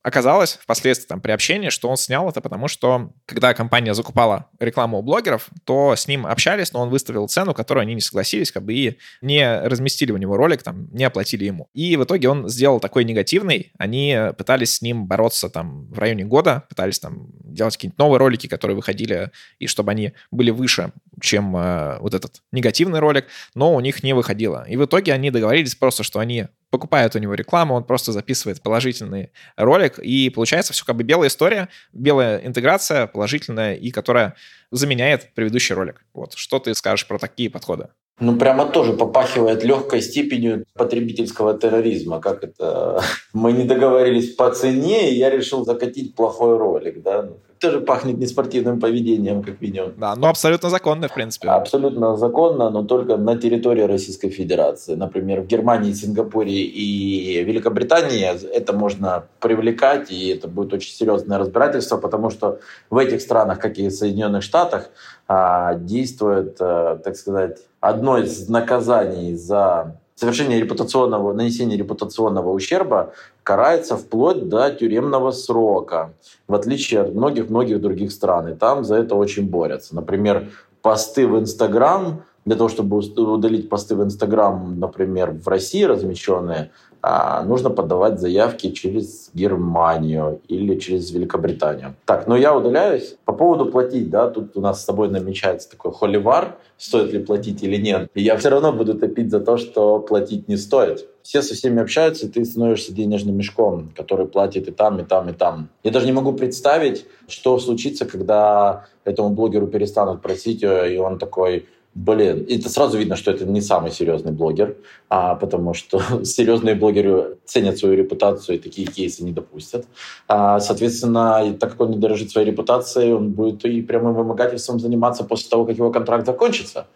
Оказалось впоследствии там, при общении, что он снял это, потому что когда компания закупала рекламу у блогеров, то с ним общались, но он выставил цену, которую они не согласились, как бы и не разместили у него ролик, там, не оплатили ему. И в итоге он сделал такой негативный. Они пытались с ним бороться там в районе года, пытались там делать какие-нибудь новые ролики, которые выходили, и чтобы они были выше, чем э, вот этот негативный ролик, но у них не выходило. И в итоге они договорились просто, что они покупают у него рекламу, он просто записывает положительный ролик, и получается все как бы белая история, белая интеграция положительная, и которая заменяет предыдущий ролик. Вот. Что ты скажешь про такие подходы? Ну, прямо тоже попахивает легкой степенью потребительского терроризма. Как это? Мы не договорились по цене, и я решил закатить плохой ролик, да? Тоже пахнет неспортивным поведением, как минимум. Да, но абсолютно законно, в принципе. Абсолютно законно, но только на территории Российской Федерации. Например, в Германии, Сингапуре и Великобритании это можно привлекать, и это будет очень серьезное разбирательство, потому что в этих странах, как и в Соединенных Штатах, а, действует, э, так сказать, одно из наказаний за совершение репутационного, нанесение репутационного ущерба карается вплоть до тюремного срока, в отличие от многих-многих других стран. И там за это очень борются. Например, посты в Инстаграм, для того, чтобы удалить посты в Инстаграм, например, в России размещенные, а, нужно подавать заявки через Германию или через Великобританию. Так, но я удаляюсь. По поводу платить, да, тут у нас с тобой намечается такой холивар, стоит ли платить или нет. И я все равно буду топить за то, что платить не стоит. Все со всеми общаются, и ты становишься денежным мешком, который платит и там, и там, и там. Я даже не могу представить, что случится, когда этому блогеру перестанут просить, и он такой, Блин, это сразу видно, что это не самый серьезный блогер, а, потому что серьезные блогеры ценят свою репутацию и такие кейсы не допустят. А, соответственно, так как он не дорожит своей репутацией, он будет и прямым вымогательством заниматься после того, как его контракт закончится.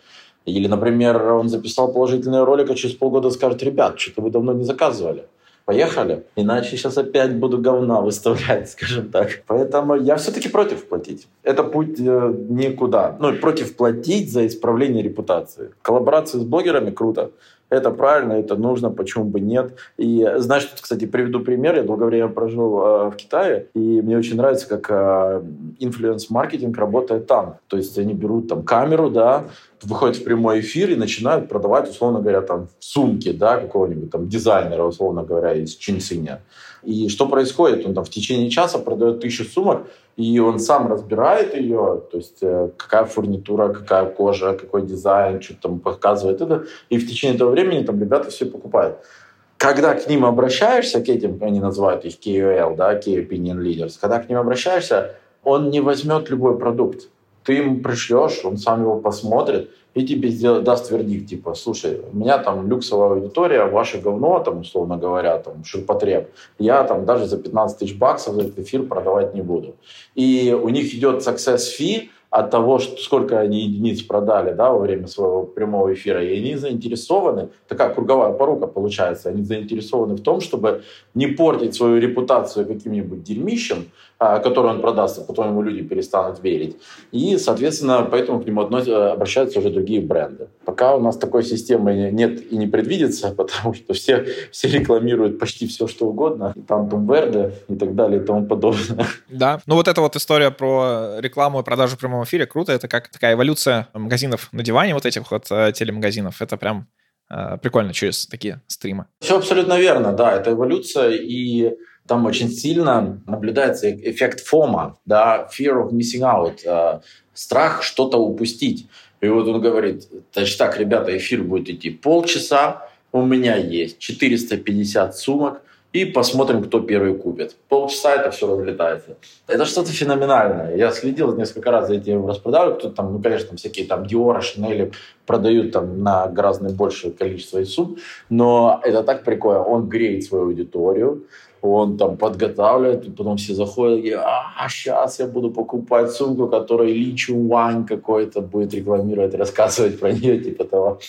Или, например, он записал положительный ролик, а через полгода скажет, ребят, что-то вы давно не заказывали поехали, иначе сейчас опять буду говна выставлять, скажем так. Поэтому я все-таки против платить. Это путь э, никуда. Ну, против платить за исправление репутации. Коллаборации с блогерами круто. Это правильно, это нужно, почему бы нет. И знаешь, тут, кстати, приведу пример. Я долгое время прожил э, в Китае, и мне очень нравится, как э, инфлюенс-маркетинг работает там. То есть они берут там камеру, да, выходят в прямой эфир и начинают продавать, условно говоря, там сумки, да, какого-нибудь там дизайнера, условно говоря, из Чинциня. И что происходит? Он там в течение часа продает тысячу сумок, и он сам разбирает ее, то есть э, какая фурнитура, какая кожа, какой дизайн, что там показывает это, и в течение этого времени там ребята все покупают. Когда к ним обращаешься, к этим, они называют их KOL, да, Key Opinion Leaders, когда к ним обращаешься, он не возьмет любой продукт. Ты ему пришлешь, он сам его посмотрит, и тебе сделает, даст вердикт, типа, слушай, у меня там люксовая аудитория, ваше говно, там, условно говоря, там, ширпотреб, я там даже за 15 тысяч баксов этот эфир продавать не буду. И у них идет success fee, от того, что, сколько они единиц продали да, во время своего прямого эфира. И они заинтересованы, такая круговая порука получается, они заинтересованы в том, чтобы не портить свою репутацию каким-нибудь дерьмищем, а, который он продаст, а потом ему люди перестанут верить. И, соответственно, поэтому к нему относятся, обращаются уже другие бренды. Пока у нас такой системы нет и не предвидится, потому что все, все рекламируют почти все, что угодно. И там Верде и так далее и тому подобное. Да, ну вот эта вот история про рекламу и продажу прямого прямом эфире круто. Это как такая эволюция магазинов на диване, вот этих вот э, телемагазинов. Это прям э, прикольно через такие стримы. Все абсолютно верно, да. Это эволюция, и там очень сильно наблюдается эффект фома, да, fear of missing out, э, страх что-то упустить. И вот он говорит, значит так, ребята, эфир будет идти полчаса, у меня есть 450 сумок, и посмотрим, кто первый купит. Полчаса это все разлетается. Это что-то феноменальное. Я следил несколько раз за этим распродажей. Кто там, ну, конечно, там всякие там Dior, Chanel продают там на гораздо большее количество сумм, но это так прикольно. Он греет свою аудиторию, он там подготавливает, и потом все заходят и а, сейчас я буду покупать сумку, которая Ли Чуань какой-то будет рекламировать, рассказывать про нее, типа того.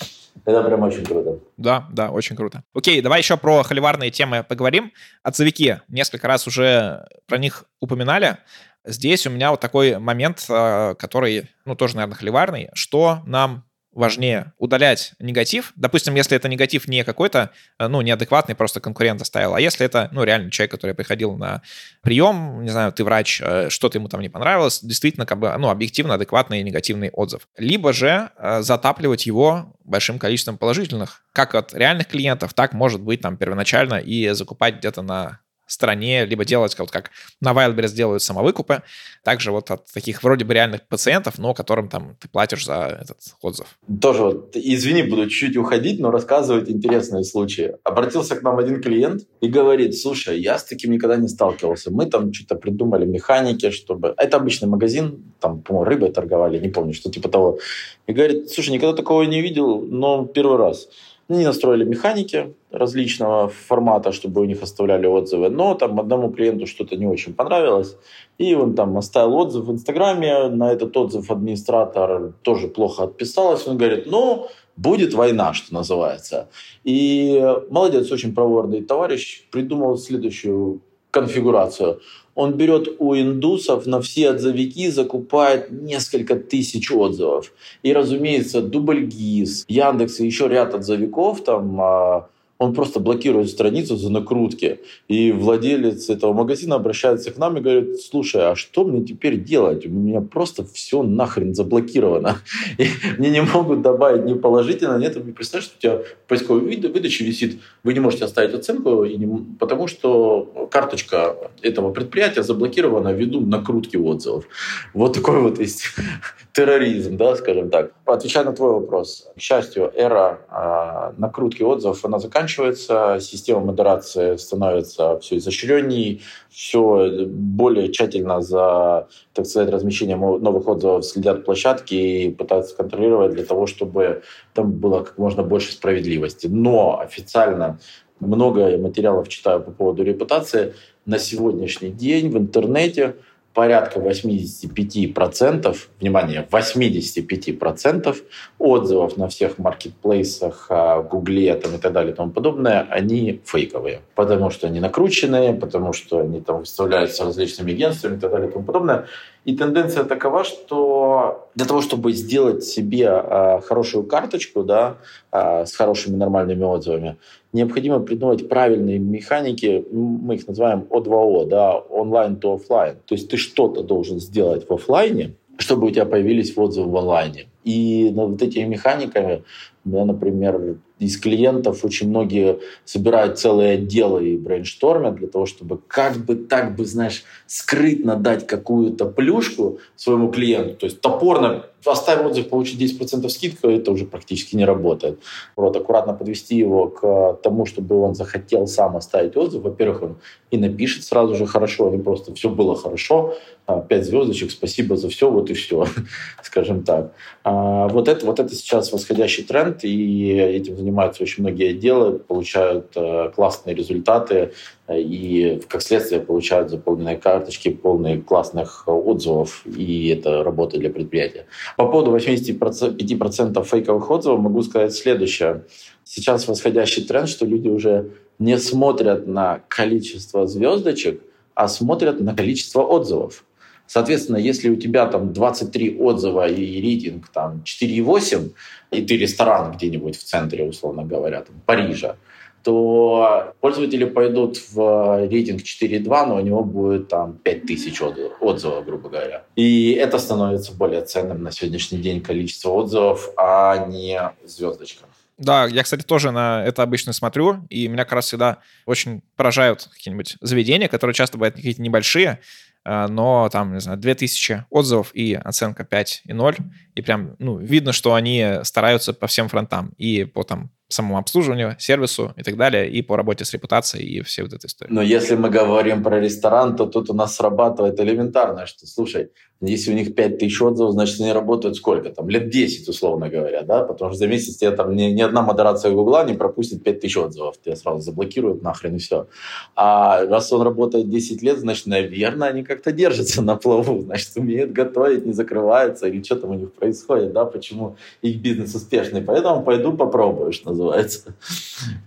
Это прям очень круто. Да, да, очень круто. Окей, давай еще про холиварные темы поговорим. Отзывики. Несколько раз уже про них упоминали. Здесь у меня вот такой момент, э, который, ну, тоже, наверное, холиварный. Что нам важнее удалять негатив. Допустим, если это негатив не какой-то, э, ну, неадекватный, просто конкурент оставил, а если это, ну, реально человек, который приходил на прием, не знаю, ты врач, э, что-то ему там не понравилось, действительно, как бы, ну, объективно адекватный негативный отзыв. Либо же э, затапливать его большим количеством положительных, как от реальных клиентов, так, может быть, там, первоначально и закупать где-то на стороне, либо делать, вот как на Wildberries делают самовыкупы, также вот от таких вроде бы реальных пациентов, но которым там ты платишь за этот отзыв. Тоже вот, извини, буду чуть-чуть уходить, но рассказывать интересные случаи. Обратился к нам один клиент и говорит, слушай, я с таким никогда не сталкивался. Мы там что-то придумали, механики, чтобы... Это обычный магазин, там, по-моему, рыбой торговали, не помню, что типа того. И говорит, слушай, никогда такого не видел, но первый раз. Они настроили механики различного формата, чтобы у них оставляли отзывы, но там одному клиенту что-то не очень понравилось, и он там оставил отзыв в Инстаграме, на этот отзыв администратор тоже плохо отписалась, он говорит, ну, будет война, что называется. И молодец, очень проворный товарищ, придумал следующую конфигурацию. Он берет у индусов на все отзывики, закупает несколько тысяч отзывов. И, разумеется, Дубльгиз, Яндекс и еще ряд отзывиков там а, он просто блокирует страницу за накрутки. И владелец этого магазина обращается к нам и говорит, слушай, а что мне теперь делать? У меня просто все нахрен заблокировано. И мне не могут добавить ни положительно, нет. Вы представляете, что у тебя поисковой выдаче висит, вы не можете оставить оценку, не, потому что карточка этого предприятия заблокирована ввиду накрутки отзывов. Вот такой вот есть терроризм, да, скажем так. Отвечая на твой вопрос, к счастью, эра э, накрутки отзывов, она заканчивается, система модерации становится все изощренней, все более тщательно за, так сказать, размещением новых отзывов следят площадки и пытаются контролировать для того, чтобы там было как можно больше справедливости. Но официально много материалов читаю по поводу репутации. На сегодняшний день в интернете порядка 85%, внимание, 85% отзывов на всех маркетплейсах, а, Гугле там, и так далее и тому подобное, они фейковые. Потому что они накрученные, потому что они там выставляются различными агентствами и так далее и тому подобное. И тенденция такова, что для того, чтобы сделать себе э, хорошую карточку да, э, с хорошими нормальными отзывами, необходимо придумать правильные механики, мы их называем O2O, да, онлайн to офлайн. То есть ты что-то должен сделать в офлайне, чтобы у тебя появились отзывы в онлайне. И над вот этими механиками меня, например, из клиентов очень многие собирают целые отделы и брейнштормят для того, чтобы как бы так бы, знаешь, скрытно дать какую-то плюшку своему клиенту. То есть топорно оставив отзыв, получить 10% скидку, это уже практически не работает. Вот, аккуратно подвести его к тому, чтобы он захотел сам оставить отзыв. Во-первых, он и напишет сразу же хорошо, не просто все было хорошо, а, пять звездочек, спасибо за все, вот и все, скажем так. А, вот это, вот это сейчас восходящий тренд, и этим занимаются очень многие отделы, получают э, классные результаты, и как следствие получают заполненные карточки, полные классных отзывов, и это работа для предприятия. По поводу 85% фейковых отзывов могу сказать следующее. Сейчас восходящий тренд, что люди уже не смотрят на количество звездочек, а смотрят на количество отзывов. Соответственно, если у тебя там 23 отзыва и рейтинг там 4,8, и ты ресторан где-нибудь в центре, условно говоря, там, Парижа, то пользователи пойдут в рейтинг 4.2, но у него будет там 5000 отзывов, отзывов, грубо говоря. И это становится более ценным на сегодняшний день количество отзывов, а не звездочка. Да, я, кстати, тоже на это обычно смотрю, и меня как раз всегда очень поражают какие-нибудь заведения, которые часто бывают какие-то небольшие, но там, не знаю, 2000 отзывов и оценка 5 и 0, и прям, ну, видно, что они стараются по всем фронтам, и по там самому обслуживанию, сервису и так далее, и по работе с репутацией и все вот этой истории. Но если мы говорим про ресторан, то тут у нас срабатывает элементарно, что, слушай, если у них 5 тысяч отзывов, значит, они работают сколько? Там лет 10, условно говоря, да? Потому что за месяц тебе там ни, ни одна модерация Гугла не пропустит 5 тысяч отзывов. Тебя сразу заблокируют нахрен и все. А раз он работает 10 лет, значит, наверное, они как-то держатся на плаву. Значит, умеют готовить, не закрываются или что там у них происходит, да? Почему их бизнес успешный. Поэтому пойду попробую, что называется.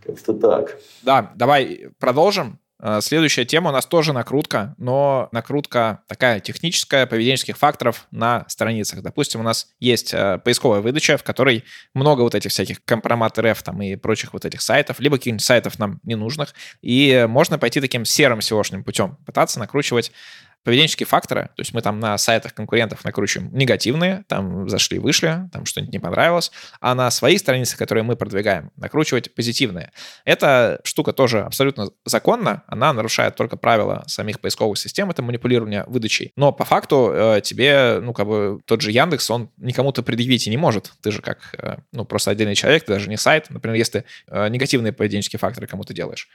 Как-то так. Да, давай продолжим. Э, следующая тема у нас тоже накрутка, но накрутка такая техническая, поведенческих факторов на страницах. Допустим, у нас есть э, поисковая выдача, в которой много вот этих всяких компромат РФ там и прочих вот этих сайтов, либо каких-нибудь сайтов нам ненужных, и можно пойти таким серым SEO-шным путем, пытаться накручивать поведенческие факторы, то есть мы там на сайтах конкурентов накручиваем негативные, там зашли, вышли, там что-нибудь не понравилось, а на свои страницы, которые мы продвигаем, накручивать позитивные. Эта штука тоже абсолютно законна, она нарушает только правила самих поисковых систем, это манипулирование выдачей. Но по факту э, тебе, ну, как бы тот же Яндекс, он никому-то предъявить и не может. Ты же как, э, ну, просто отдельный человек, ты даже не сайт. Например, если э, негативные поведенческие факторы кому-то делаешь.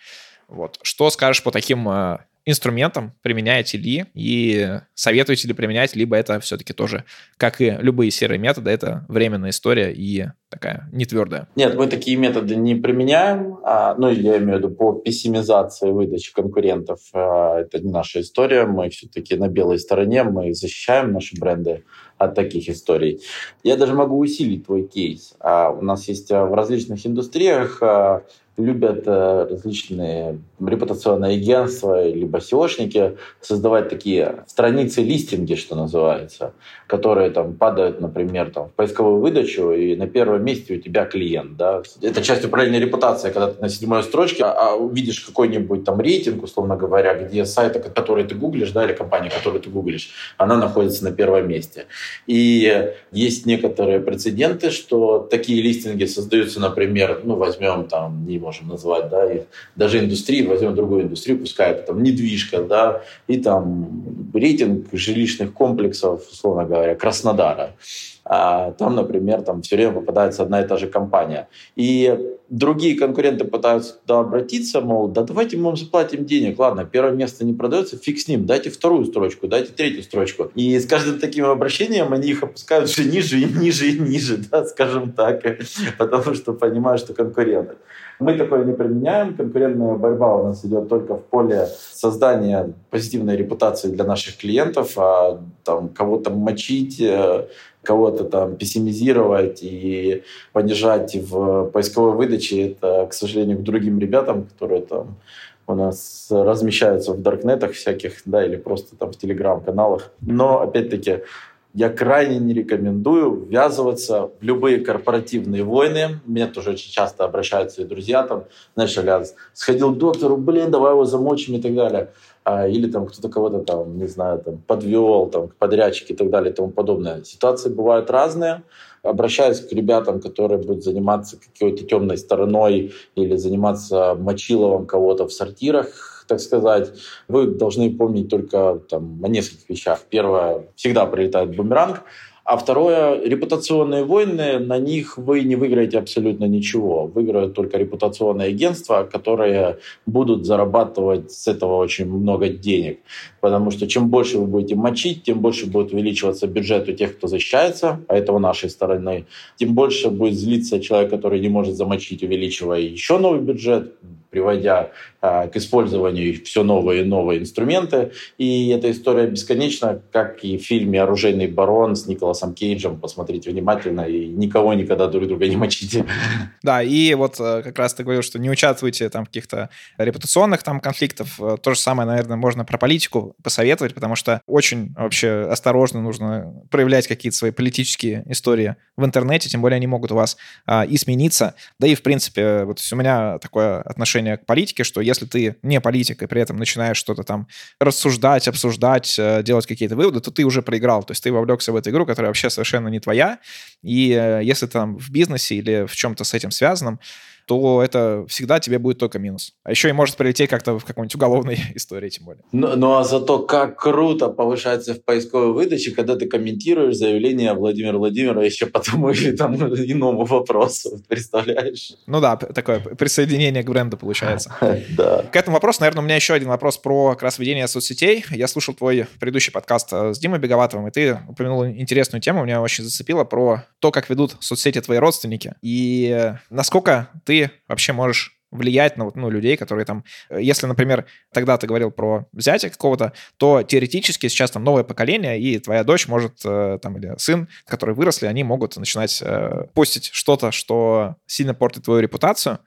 Вот. Что скажешь по таким э, инструментом, применяете ли и советуете ли применять, либо это все-таки тоже, как и любые серые методы, это временная история и такая не твердая. Нет, мы такие методы не применяем, а, ну, я имею в виду по пессимизации выдачи конкурентов. А, это не наша история, мы все-таки на белой стороне, мы защищаем наши бренды от таких историй. Я даже могу усилить твой кейс. А, у нас есть а, в различных индустриях а, любят э, различные репутационные агентства либо SEOшники создавать такие страницы листинги, что называется, которые там падают, например, там, в поисковую выдачу, и на первом месте у тебя клиент. Да? Это часть управления репутацией, когда ты на седьмой строчке а, а увидишь какой-нибудь там рейтинг, условно говоря, где сайта, который ты гуглишь, да, или компания, которую ты гуглишь, она находится на первом месте. И есть некоторые прецеденты, что такие листинги создаются, например, ну, возьмем там, не можем назвать, да, их, даже индустрии, возьмем другую индустрию, пускай это там недвижка, да, и там рейтинг жилищных комплексов, условно говоря, Краснодара. А там, например, там все время попадается одна и та же компания. И другие конкуренты пытаются туда обратиться, мол, да давайте мы вам заплатим денег, ладно, первое место не продается, фиг с ним, дайте вторую строчку, дайте третью строчку. И с каждым таким обращением они их опускают все ниже и ниже и ниже, да, скажем так, потому что понимают, что конкуренты. Мы такое не применяем. Конкурентная борьба у нас идет только в поле создания позитивной репутации для наших клиентов, а там кого-то мочить, э, кого-то там пессимизировать и понижать в поисковой выдаче, это, к сожалению, к другим ребятам, которые там у нас размещаются в даркнетах всяких, да, или просто там в телеграм-каналах. Но, опять-таки, я крайне не рекомендую ввязываться в любые корпоративные войны. Мне тоже очень часто обращаются и друзья там, знаешь, я сходил к доктору, блин, давай его замочим и так далее. А, или там кто-то кого-то там, не знаю, там подвел, там, к подрядчике и так далее и тому подобное. Ситуации бывают разные. Обращаюсь к ребятам, которые будут заниматься какой-то темной стороной или заниматься мочиловым кого-то в сортирах, так сказать, вы должны помнить только там, о нескольких вещах. Первое, всегда прилетает бумеранг. А второе, репутационные войны, на них вы не выиграете абсолютно ничего. Выиграют только репутационные агентства, которые будут зарабатывать с этого очень много денег. Потому что чем больше вы будете мочить, тем больше будет увеличиваться бюджет у тех, кто защищается, а это у нашей стороны. Тем больше будет злиться человек, который не может замочить, увеличивая еще новый бюджет приводя а, к использованию все новые и новые инструменты. И эта история бесконечна, как и в фильме «Оружейный барон» с Николасом Кейджем. Посмотрите внимательно и никого никогда друг друга не мочите. Да, и вот э, как раз ты говорил, что не участвуйте там в каких-то репутационных там конфликтов. Э, то же самое, наверное, можно про политику посоветовать, потому что очень вообще осторожно нужно проявлять какие-то свои политические истории в интернете, тем более они могут у вас а, и смениться. Да и, в принципе, вот у меня такое отношение к политике, что если ты не политик и при этом начинаешь что-то там рассуждать, обсуждать, э, делать какие-то выводы, то ты уже проиграл. То есть ты вовлекся в эту игру, которая вообще совершенно не твоя. И э, если ты там в бизнесе или в чем-то с этим связанном, то это всегда тебе будет только минус. А еще и может прилететь как-то в какой-нибудь уголовной истории, тем более. Ну, ну а зато как круто повышается в поисковой выдаче, когда ты комментируешь заявление Владимира Владимировича по тому или там иному вопросу, представляешь? Ну да, такое присоединение к бренду получается. Да. К этому вопросу, наверное, у меня еще один вопрос про как раз ведение соцсетей. Я слушал твой предыдущий подкаст э, с Димой Беговатовым, и ты упомянул интересную тему, меня очень зацепило, про то, как ведут соцсети твои родственники. И насколько ты вообще можешь влиять на ну, людей, которые там... Э, если, например, тогда ты говорил про взятие какого-то, то теоретически сейчас там новое поколение, и твоя дочь может, э, там, или сын, которые выросли, они могут начинать э, постить что-то, что сильно портит твою репутацию.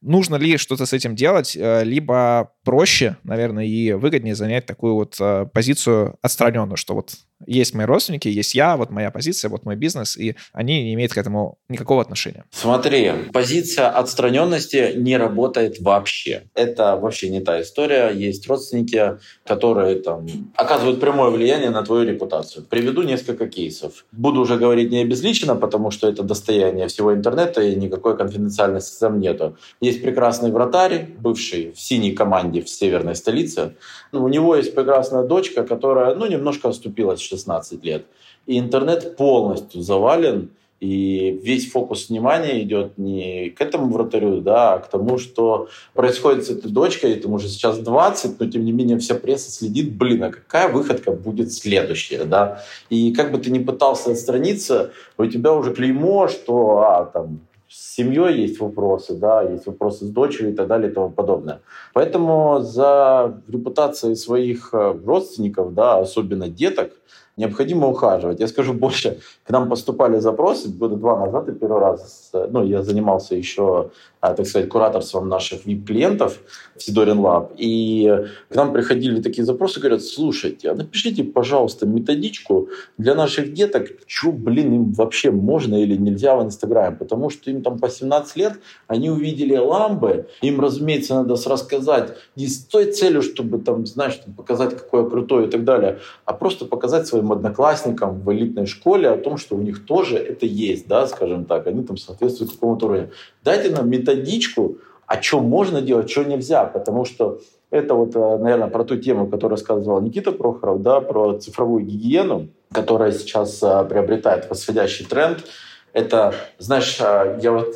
Нужно ли что-то с этим делать, либо проще, наверное, и выгоднее занять такую вот позицию отстраненную, что вот есть мои родственники, есть я, вот моя позиция, вот мой бизнес, и они не имеют к этому никакого отношения. Смотри, позиция отстраненности не работает вообще. Это вообще не та история. Есть родственники, которые там оказывают прямое влияние на твою репутацию. Приведу несколько кейсов. Буду уже говорить не обезличенно, потому что это достояние всего интернета, и никакой конфиденциальности там нету. Есть прекрасный вратарь, бывший в синей команде в северной столице. У него есть прекрасная дочка, которая ну, немножко оступилась 16 лет. И интернет полностью завален, и весь фокус внимания идет не к этому вратарю, да, а к тому, что происходит с этой дочкой, этому уже сейчас 20, но тем не менее вся пресса следит, блин, а какая выходка будет следующая, да. И как бы ты ни пытался отстраниться, у тебя уже клеймо, что, а, там, с семьей есть вопросы, да, есть вопросы с дочерью и так далее и тому подобное. Поэтому за репутацией своих э, родственников, да, особенно деток, необходимо ухаживать. Я скажу больше, к нам поступали запросы года два назад, и первый раз, ну, я занимался еще, а, так сказать, кураторством наших VIP-клиентов в Сидорин Lab, и к нам приходили такие запросы, говорят, слушайте, а напишите, пожалуйста, методичку для наших деток, что, блин, им вообще можно или нельзя в Инстаграме, потому что им там по 17 лет, они увидели ламбы, им, разумеется, надо рассказать не с той целью, чтобы там, знаешь, показать, какое крутое и так далее, а просто показать своим одноклассникам в элитной школе о том, что у них тоже это есть, да, скажем так, они там соответствуют какому-то уровню. Дайте нам методичку, о чем можно делать, что нельзя, потому что это вот, э, наверное, про ту тему, которую рассказывал Никита Прохоров, да, про цифровую гигиену, которая сейчас э, приобретает восходящий тренд. Это, знаешь, э, я вот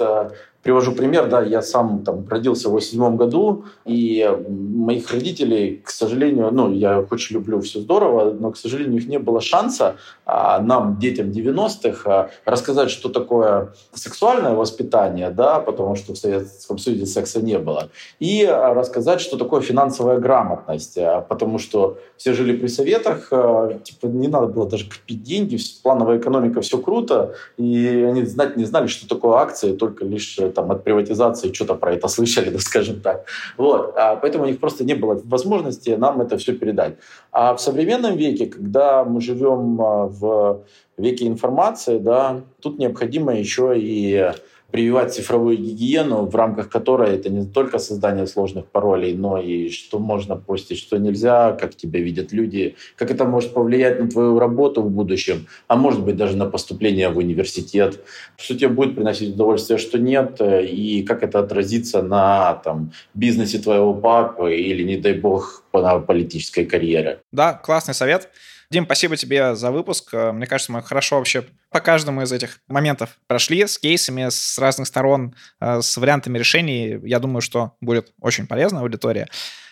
Привожу пример, да, я сам там родился в 87 году, и моих родителей, к сожалению, ну, я очень люблю, все здорово, но, к сожалению, у них не было шанса а, нам, детям 90-х, а, рассказать, что такое сексуальное воспитание, да, потому что в Советском Союзе секса не было, и рассказать, что такое финансовая грамотность, а, потому что все жили при советах, а, типа, не надо было даже копить деньги, плановая экономика, все круто, и они знать не знали, что такое акции, только лишь там, от приватизации что-то про это слышали, да, скажем так. Вот. А поэтому у них просто не было возможности нам это все передать. А в современном веке, когда мы живем а, в веке информации, да, тут необходимо еще и прививать цифровую гигиену, в рамках которой это не только создание сложных паролей, но и что можно постить, что нельзя, как тебя видят люди, как это может повлиять на твою работу в будущем, а может быть даже на поступление в университет, что тебе будет приносить удовольствие, что нет, и как это отразится на там, бизнесе твоего папы или, не дай бог, на политической карьере. Да, классный совет. Дим, спасибо тебе за выпуск. Э, мне кажется, мы хорошо вообще по каждому из этих моментов прошли с кейсами с разных сторон, э, с вариантами решений. Я думаю, что будет очень полезна аудитория.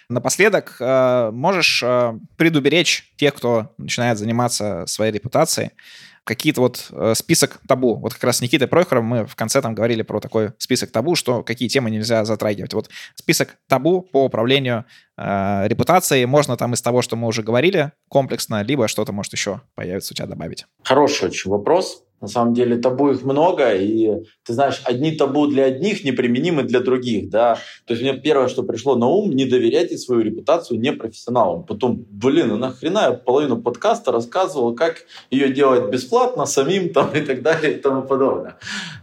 Напоследок, э, можешь предуберечь тех, кто начинает заниматься своей репутацией, какие-то вот э, список табу. Вот как раз с Никитой Прохором мы в конце там говорили про такой список табу, что какие темы нельзя затрагивать. Вот список табу по управлению э, репутацией можно там из того, что мы уже говорили комплексно, либо что-то может еще появится у тебя добавить. Хороший очень вопрос. На самом деле табу их много, и ты знаешь, одни табу для одних неприменимы для других, да. То есть мне первое, что пришло на ум, не доверяйте свою репутацию непрофессионалам. Потом, блин, а нахрена я половину подкаста рассказывал, как ее делать бесплатно, самим там и так далее и тому подобное.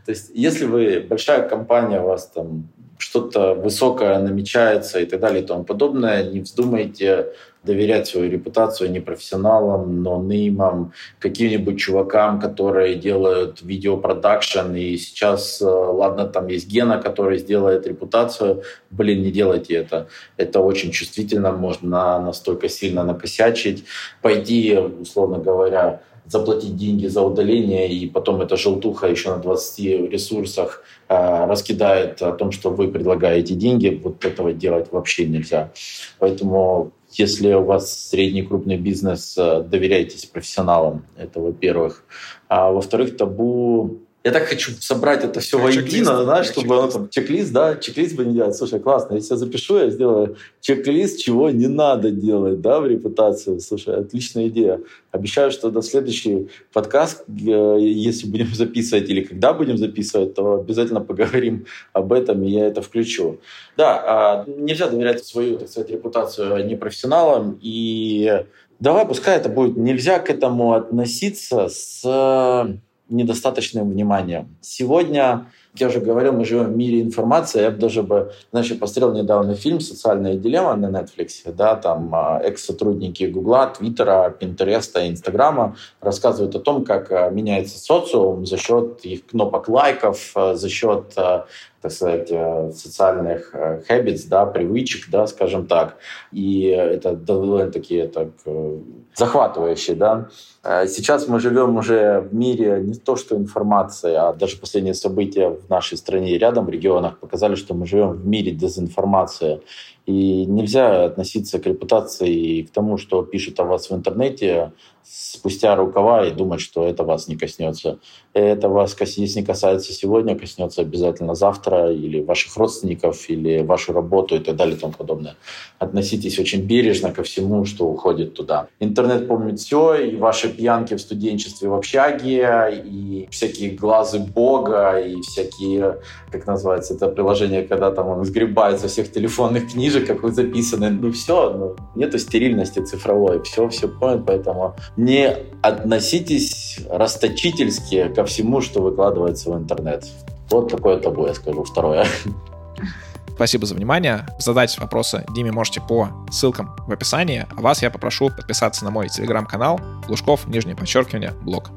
То есть если вы большая компания, у вас там что-то высокое намечается и так далее и тому подобное, не вздумайте доверять свою репутацию не профессионалам, но неймам, каким-нибудь чувакам, которые делают видеопродакшн, и сейчас, э, ладно, там есть Гена, который сделает репутацию, блин, не делайте это. Это очень чувствительно, можно настолько сильно накосячить, пойти, условно говоря, заплатить деньги за удаление, и потом эта желтуха еще на 20 ресурсах э, раскидает о том, что вы предлагаете деньги. Вот этого делать вообще нельзя. Поэтому если у вас средний крупный бизнес, э, доверяйтесь профессионалам. Это во-первых. А во-вторых, табу я так хочу собрать это все воедино, знаешь, чтобы оно там чек-лист, да, чек-лист бы не делать. Слушай, классно, если я запишу, я сделаю чек-лист, чего не надо делать, да, в репутацию. Слушай, отличная идея. Обещаю, что до следующий подкаст, э, если будем записывать или когда будем записывать, то обязательно поговорим об этом, и я это включу. Да, а, нельзя доверять свою, так сказать, репутацию непрофессионалам, и давай, пускай это будет, нельзя к этому относиться с недостаточным вниманием. Сегодня, я уже говорил, мы живем в мире информации. Я бы даже бы, знаешь, посмотрел недавно фильм «Социальная дилемма» на Netflix. Да, там а, экс-сотрудники Гугла, Твиттера, Пинтереста, Инстаграма рассказывают о том, как а, меняется социум за счет их кнопок лайков, а, за счет так сказать, социальных habits, да, привычек, да, скажем так. И это довольно-таки так захватывающе, да. Э, сейчас мы живем уже в мире не то что информации, а даже последние события в нашей стране и рядом в регионах показали, что мы живем в мире дезинформации. И нельзя относиться к репутации и к тому, что пишут о вас в интернете, спустя рукава и думать, что это вас не коснется. Это вас, если не касается сегодня, коснется обязательно завтра, или ваших родственников, или вашу работу и так далее и тому подобное. Относитесь очень бережно ко всему, что уходит туда. Интернет помнит все, и ваши пьянки в студенчестве в общаге, и всякие глазы Бога, и всякие, как называется это приложение, когда там он сгребает со всех телефонных книжек, как вы записаны. Ну все, ну, нету стерильности цифровой, все, все понял, поэтому не относитесь расточительски ко всему, что выкладывается в интернет. Вот такое табу, я скажу, второе. Спасибо за внимание. Задать вопросы Диме можете по ссылкам в описании. А вас я попрошу подписаться на мой телеграм-канал Лужков, нижнее подчеркивание, блог.